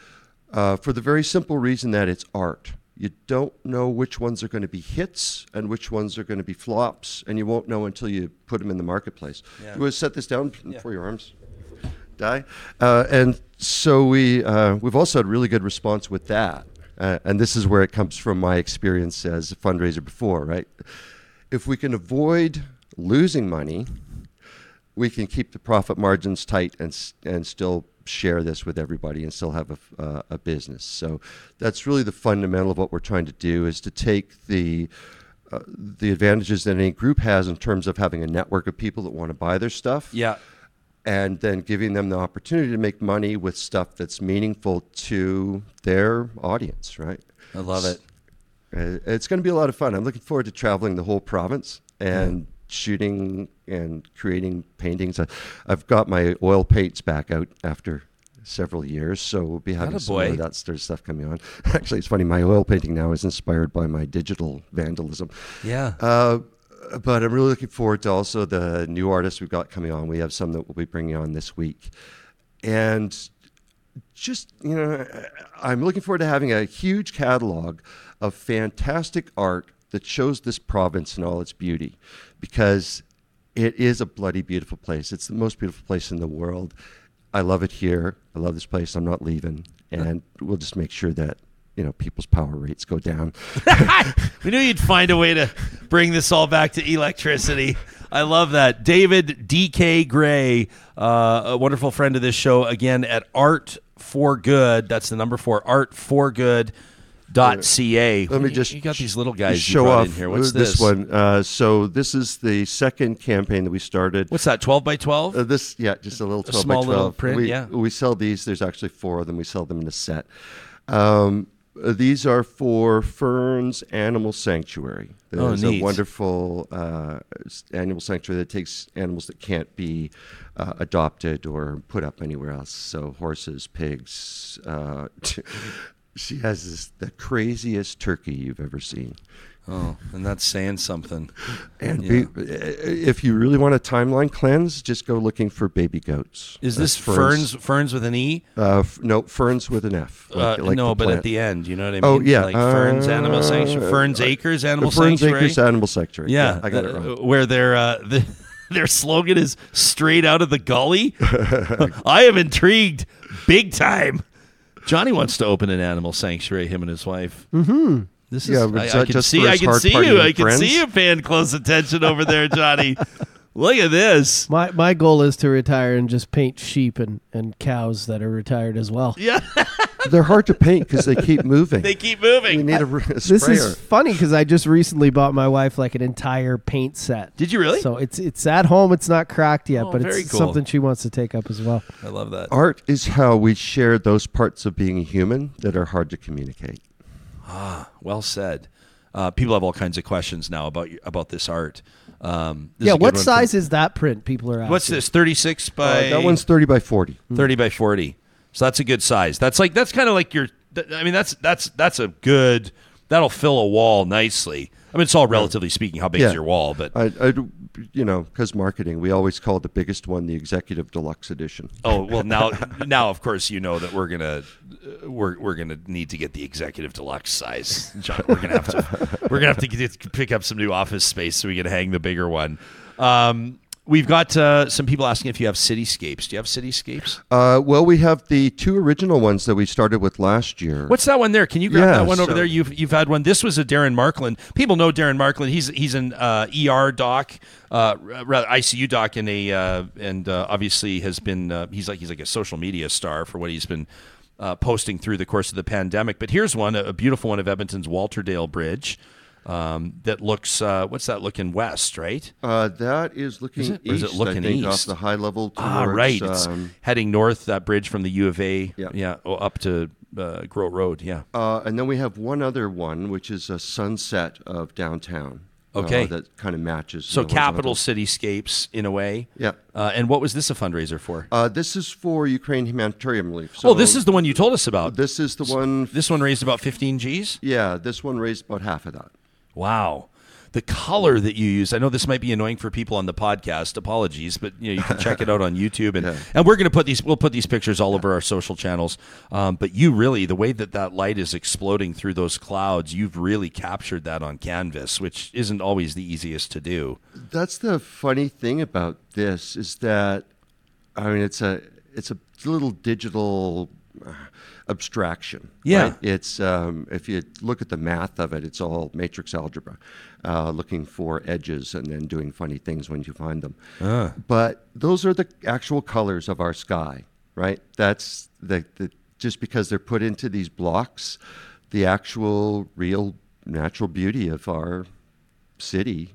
Uh, for the very simple reason that it's art. You don't know which ones are going to be hits and which ones are going to be flops, and you won't know until you put them in the marketplace. You want to set this down for your arms? die. Uh, and so we uh, we've also had really good response with that. Uh, and this is where it comes from my experience as a fundraiser before, right? If we can avoid losing money, we can keep the profit margins tight and and still share this with everybody and still have a, uh, a business. So that's really the fundamental of what we're trying to do is to take the uh, the advantages that any group has in terms of having a network of people that want to buy their stuff Yeah. and then giving them the opportunity to make money with stuff that's meaningful to their audience, right? I love it. Uh, It's going to be a lot of fun. I'm looking forward to traveling the whole province and shooting and creating paintings. I, I've got my oil paints back out after several years, so we'll be having some of that sort of stuff coming on. [laughs] Actually, it's funny. My oil painting now is inspired by my digital vandalism. Yeah. Uh, but I'm really looking forward to also the new artists we've got coming on. We have some that we'll be bringing on this week, and just you know, I'm looking forward to having a huge catalog of fantastic art that shows this province in all its beauty, because it is a bloody beautiful place. It's the most beautiful place in the world. I love it here. I love this place. I'm not leaving, and we'll just make sure that you know people's power rates go down. [laughs] we knew you'd find a way to bring this all back to electricity. I love that. David DK Gray, uh, a wonderful friend of this show, again at Art for Good. That's the number four, Art for Good. Dot ca. Let me just you got these little guys show off in here. What's this, this? one. Uh, so this is the second campaign that we started. What's that? Twelve by twelve? Uh, this, yeah, just a little twelve small by little twelve. print, we, yeah. we sell these. There's actually four of them. We sell them in a set. Um, uh, these are for Ferns Animal Sanctuary. Oh, There's neat. a wonderful uh, animal sanctuary that takes animals that can't be uh, adopted or put up anywhere else. So horses, pigs. Uh, [laughs] she has this, the craziest turkey you've ever seen. Oh, and that's saying something. And Yeah. be, if you really want a timeline cleanse, just go looking for baby goats. Is That's this ferns? Ferns with an e? Uh, f- no, ferns with an F. Uh, like- like no, but at the end, you know what I mean? Oh, yeah, like Ferns uh, Animal Sanctuary, Ferns uh, Acres Animal Ferns Sanctuary. Acres Animal Sanctuary. Yeah, I got it uh, wrong. Where their uh, [laughs] the, their slogan is "Straight out of the gully." [laughs] [laughs] I am intrigued, big time. Johnny wants to open an animal sanctuary. Him and his wife. Mm-hmm. This is. Yeah, but I, is I can see. I can see you. I can friends? see you paying close attention over there, Johnny. [laughs] Look at this. My my goal is to retire and just paint sheep and, and cows that are retired as well. Yeah, They're hard to paint because they keep moving. they keep you moving. need a, r- a This sprayer. is funny because I just recently bought my wife like an entire paint set. Did you really? So it's it's at home. It's not cracked yet, Oh, but it's cool. something she wants to take up as well. I love that. Art is how we share those parts of being human that are hard to communicate. Ah, well said. Uh, people have all kinds of questions now about about this art. Um, this yeah, what size from- is that print? People are asking. What's this? Thirty six by Uh, that one's 30 by 40. 30 by 40 so that's a good size. That's like that's kind of like your i mean that's that's that's a good that'll fill a wall nicely. I mean it's all relatively speaking how big is your wall but I, I you know, because marketing, we always call the biggest one the executive deluxe edition. oh well now [laughs] now of course you know that we're gonna uh, we're, we're gonna need to get the executive deluxe size John, we're gonna have to we're gonna have to get, pick up some new office space so we can hang the bigger one. Um, we've got uh, some people asking if you have cityscapes do you have cityscapes Uh, well, we have the two original ones that we started with last year. What's that one there? Can you grab Yeah, that one over so- there? You've you've had one. This was a Darren Markland. People know Darren Markland. He's he's an uh, ER doc, uh, rather ICU doc, and a uh, and uh, obviously has been uh, he's like he's like a social media star for what he's been. Uh, posting through the course of the pandemic, but here's one, a, a beautiful one of Edmonton's Walterdale Bridge, um, that looks. Uh, what's that looking west? Right? Uh, that is looking Is it? Or is it looking think, east? off the high level towards, Ah, right. It's um, heading north. That bridge from the U of A. Yeah. yeah, oh, up to uh, Road. Yeah. uh, and then we have one other one, which is a sunset of downtown. uh, Okay. that kind of matches. So capital cityscapes in a way. Yeah. Uh, and what was this a fundraiser for? Uh, this is for Ukraine humanitarian relief. So oh, this is the one you told us about. This is the one. This one raised about 15 G's. yeah, this one raised about half of that. Wow. The color that you use. I know this might be annoying for people on the podcast. Apologies, but you know you can check it out on [laughs] YouTube, and and we're going to put these. We'll put these pictures all over our social channels. Um, but you really, the way that that light is exploding through those clouds, you've really captured that on canvas, which isn't always the easiest to do. That's the funny thing about this is that, I mean, it's a it's a little digital abstraction. Yeah. right? It's um, if you look at the math of it, it's all matrix algebra, uh, looking for edges and then doing funny things when you find them. Ah. But those are the actual colors of our sky, right? That's the, the just because they're put into these blocks, the actual real natural beauty of our city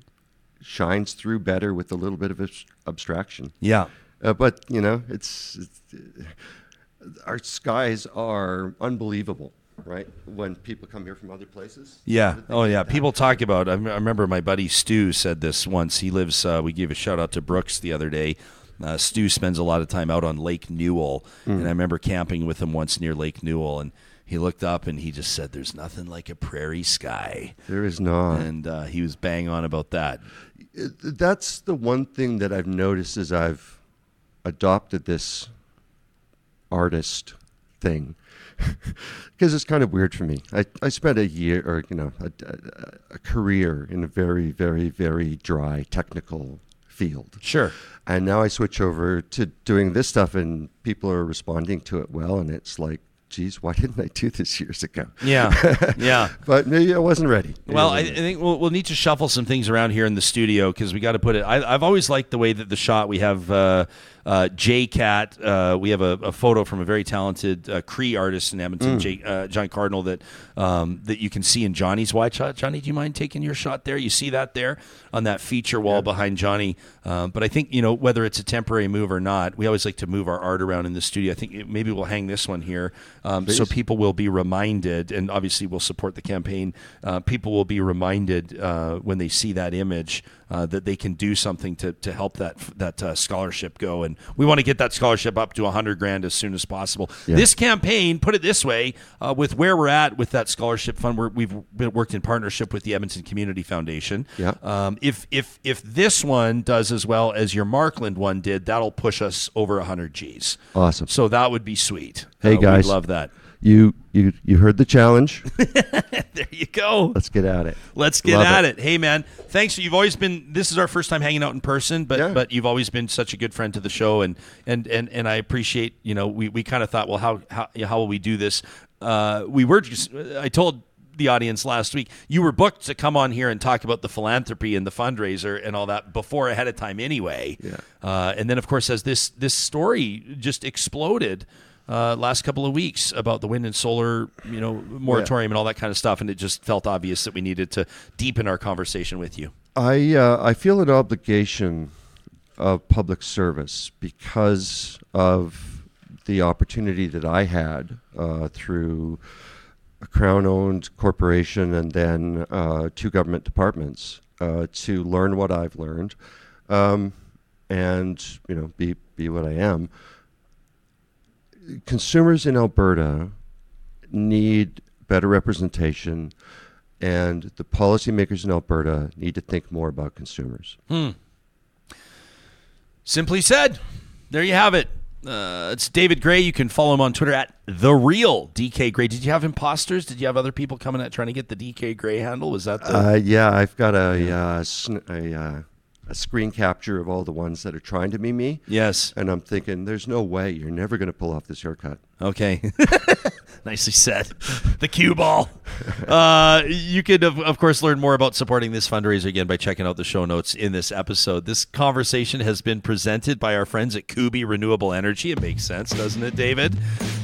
shines through better with a little bit of abstraction. Yeah. Uh, but you know, it's, it's our skies are unbelievable, right? When people come here from other places. Yeah. Oh, yeah. People talk about. I remember my buddy Stu said this once. He lives. Uh, we gave a shout out to Brooks the other day. Uh, Stu spends a lot of time out on Lake Newell, and I remember camping with him once near Lake Newell, and he looked up and he just said, "There's nothing like a prairie sky," There is not. and uh, he was bang on about that. it- that's the one thing that I've noticed as I've adopted this artist thing. [laughs] Because it's kind of weird for me. I, I spent a year or, you know, a, a, a career in a very, very, very dry technical field. Sure. And now I switch over to doing this stuff, and people are responding to it well. And it's like, geez, why didn't I do this years ago? Yeah. [laughs] Yeah. but maybe I wasn't ready. Well, I I, think we'll, we'll need to shuffle some things around here in the studio because we got to put it. I, I've always liked the way that the shot we have uh, uh, J Cat. Uh, we have a, a photo from a very talented uh, Cree artist in Edmonton, Mm. Jay, uh, John Cardinal, that um, that you can see in Johnny's wide shot. Johnny, do you mind taking your shot there? You see that there on that feature wall behind Johnny. Um, but I think you know whether it's a temporary move or not. We always like to move our art around in the studio. I think it- maybe we'll hang this one here um, so people will be reminded, and obviously we'll support the campaign. Uh, people will be reminded uh, when they see that image uh, that they can do something to, to help that that uh, scholarship go. And we want to get that scholarship up to a hundred grand as soon as possible. Yeah. This campaign, put it this way, uh, with where we're at with that scholarship fund, we're, we've been, worked in partnership with the Edmonton Community Foundation. Yeah. Um, if if if this one does as well as your Markland one did, that'll push us over hundred G's. Awesome. So that would be sweet. Hey, Uh, guys. love that. You you you heard the challenge. [laughs] There you go. Let's get at it. Let's get Love at it. Hey man, thanks. You've always been. This is our first time hanging out in person, but Yeah. but you've always been such a good friend to the show, and and and and I appreciate. You know, we we kind of thought, well, how how how will we do this? Uh, we were just. I told the audience last week you were booked to come on here and talk about the philanthropy and the fundraiser and all that before ahead of time anyway. Yeah. Uh, and then of course as this this story just exploded. Uh, last couple of weeks about the wind and solar, you know, moratorium and all that kind of stuff, and it just felt obvious that we needed to deepen our conversation with you. I uh, I feel an obligation of public service because of the opportunity that I had uh, through a crown-owned corporation and then uh, two government departments uh, to learn what I've learned, um, and you know be be what I am. Consumers in Alberta need better representation, and the policymakers in Alberta need to think more about consumers. Simply said, there you have it. Uh, it's David Gray. You can follow him on Twitter at the real DK Gray. Did you have imposters? Did you have other people coming at trying to get the DK Gray handle? Was that the? Uh, yeah, I've got a uh, sn- a, uh, a screen capture of all the ones that are trying to be me, yes. and I'm thinking, there's no way you're never going to pull off this haircut. Okay. [laughs] Nicely said. The cue ball. [laughs] Uh, you could, of, of course, learn more about supporting this fundraiser again by checking out the show notes in this episode. This conversation has been presented by our friends at Kuby Renewable Energy. It makes sense, doesn't it, David?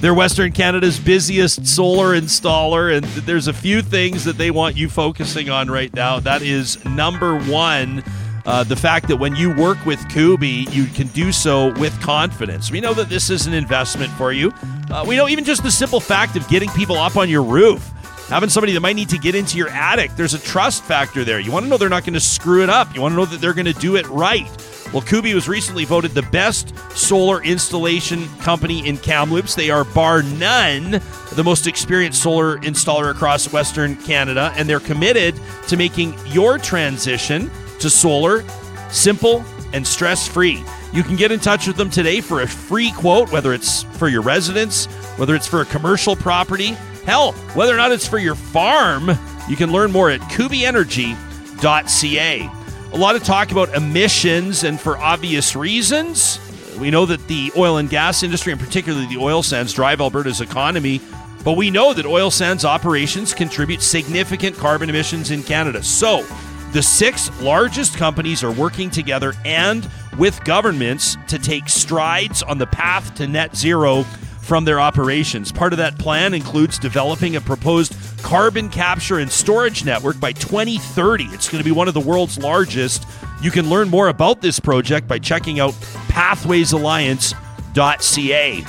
They're Western Canada's busiest solar installer, and there's a few things that they want you focusing on right now. That is number one. Uh, the fact that when you work with Kuby, you can do so with confidence. We know that this is an investment for you. Uh, we know even just the simple fact of getting people up on your roof, having somebody that might need to get into your attic, there's a trust factor there. You want to know they're not going to screw it up. You want to know that they're going to do it right. Well, Kuby was recently voted the best solar installation company in Kamloops. They are, bar none, the most experienced solar installer across Western Canada, and they're committed to making your transition to solar simple and stress free. You can get in touch with them today for a free quote, whether it's for your residence, whether it's for a commercial property, hell, whether or not it's for your farm. You can learn more at kubyenergy.ca. A lot of talk about emissions, and for obvious reasons. We know that the oil and gas industry, and particularly the oil sands, drive Alberta's economy. But we know that oil sands operations contribute significant carbon emissions in Canada. So, the six largest companies are working together and with governments to take strides on the path to net zero from their operations. Part of that plan includes developing a proposed carbon capture and storage network by 2030. It's going to be one of the world's largest. You can learn more about this project by checking out pathwaysalliance.ca.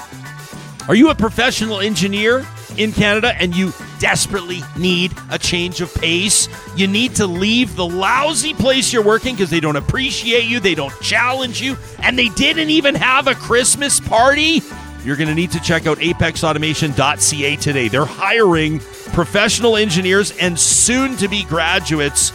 Are you a professional engineer in Canada and you desperately need a change of pace? You need to leave the lousy place you're working because they don't appreciate you, they don't challenge you, and they didn't even have a Christmas party? You're going to need to check out apexautomation.ca today. They're hiring professional engineers and soon to be graduates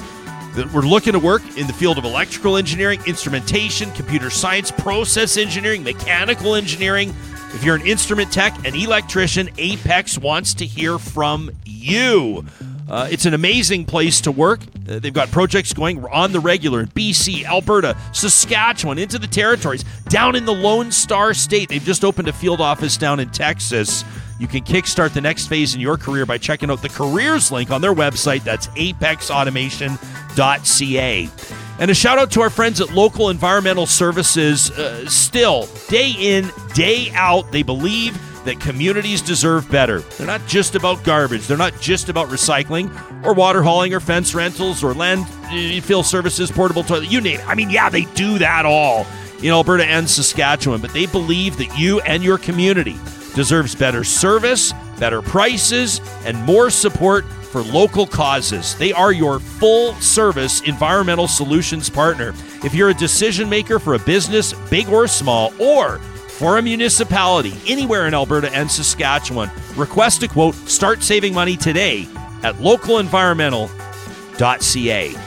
that we're looking to work in the field of electrical engineering, instrumentation, computer science, process engineering, mechanical engineering. If you're an instrument tech, an electrician, Apex wants to hear from you. Uh, it's an amazing place to work. Uh, they've got projects going on the regular in BC, Alberta, Saskatchewan, into the territories, down in the Lone Star State. They've just opened a field office down in Texas. You can kickstart the next phase in your career by checking out the careers link on their website. That's apexautomation.ca. And a shout out to our friends at Local Environmental Services. Uh, still, day in, day out, they believe that communities deserve better. They're not just about garbage, they're not just about recycling or water hauling or fence rentals or landfill services, portable toilet, you name it. I mean, yeah, they do that all in Alberta and Saskatchewan, but they believe that you and your community deserves better service, better prices, and more support for local causes. They are your full service environmental solutions partner. If you're a decision maker for a business, big or small, or for a municipality anywhere in Alberta and Saskatchewan, request a quote, start saving money today at localenvironmental.ca.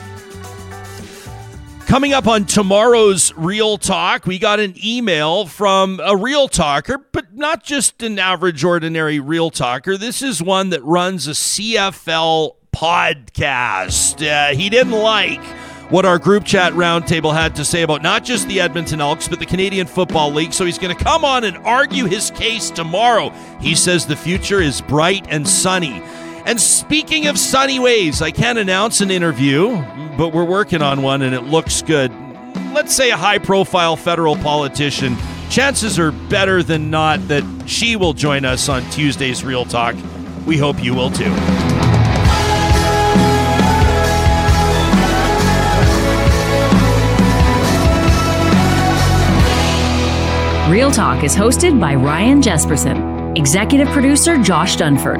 Coming up on tomorrow's Real Talk, we got an email from a real talker, but not just an average, ordinary real talker. This is one that runs a CFL podcast. Uh, he didn't like what our group chat roundtable had to say about not just the Edmonton Elks, but the Canadian Football League. So he's going to come on and argue his case tomorrow. He says the future is bright and sunny. And speaking of sunny ways, I can't announce an interview, but we're working on one and it looks good. Let's say a high profile federal politician. Chances are better than not that she will join us on Tuesday's Real Talk. We hope you will too. Real Talk is hosted by Ryan Jespersen, executive producer Josh Dunford,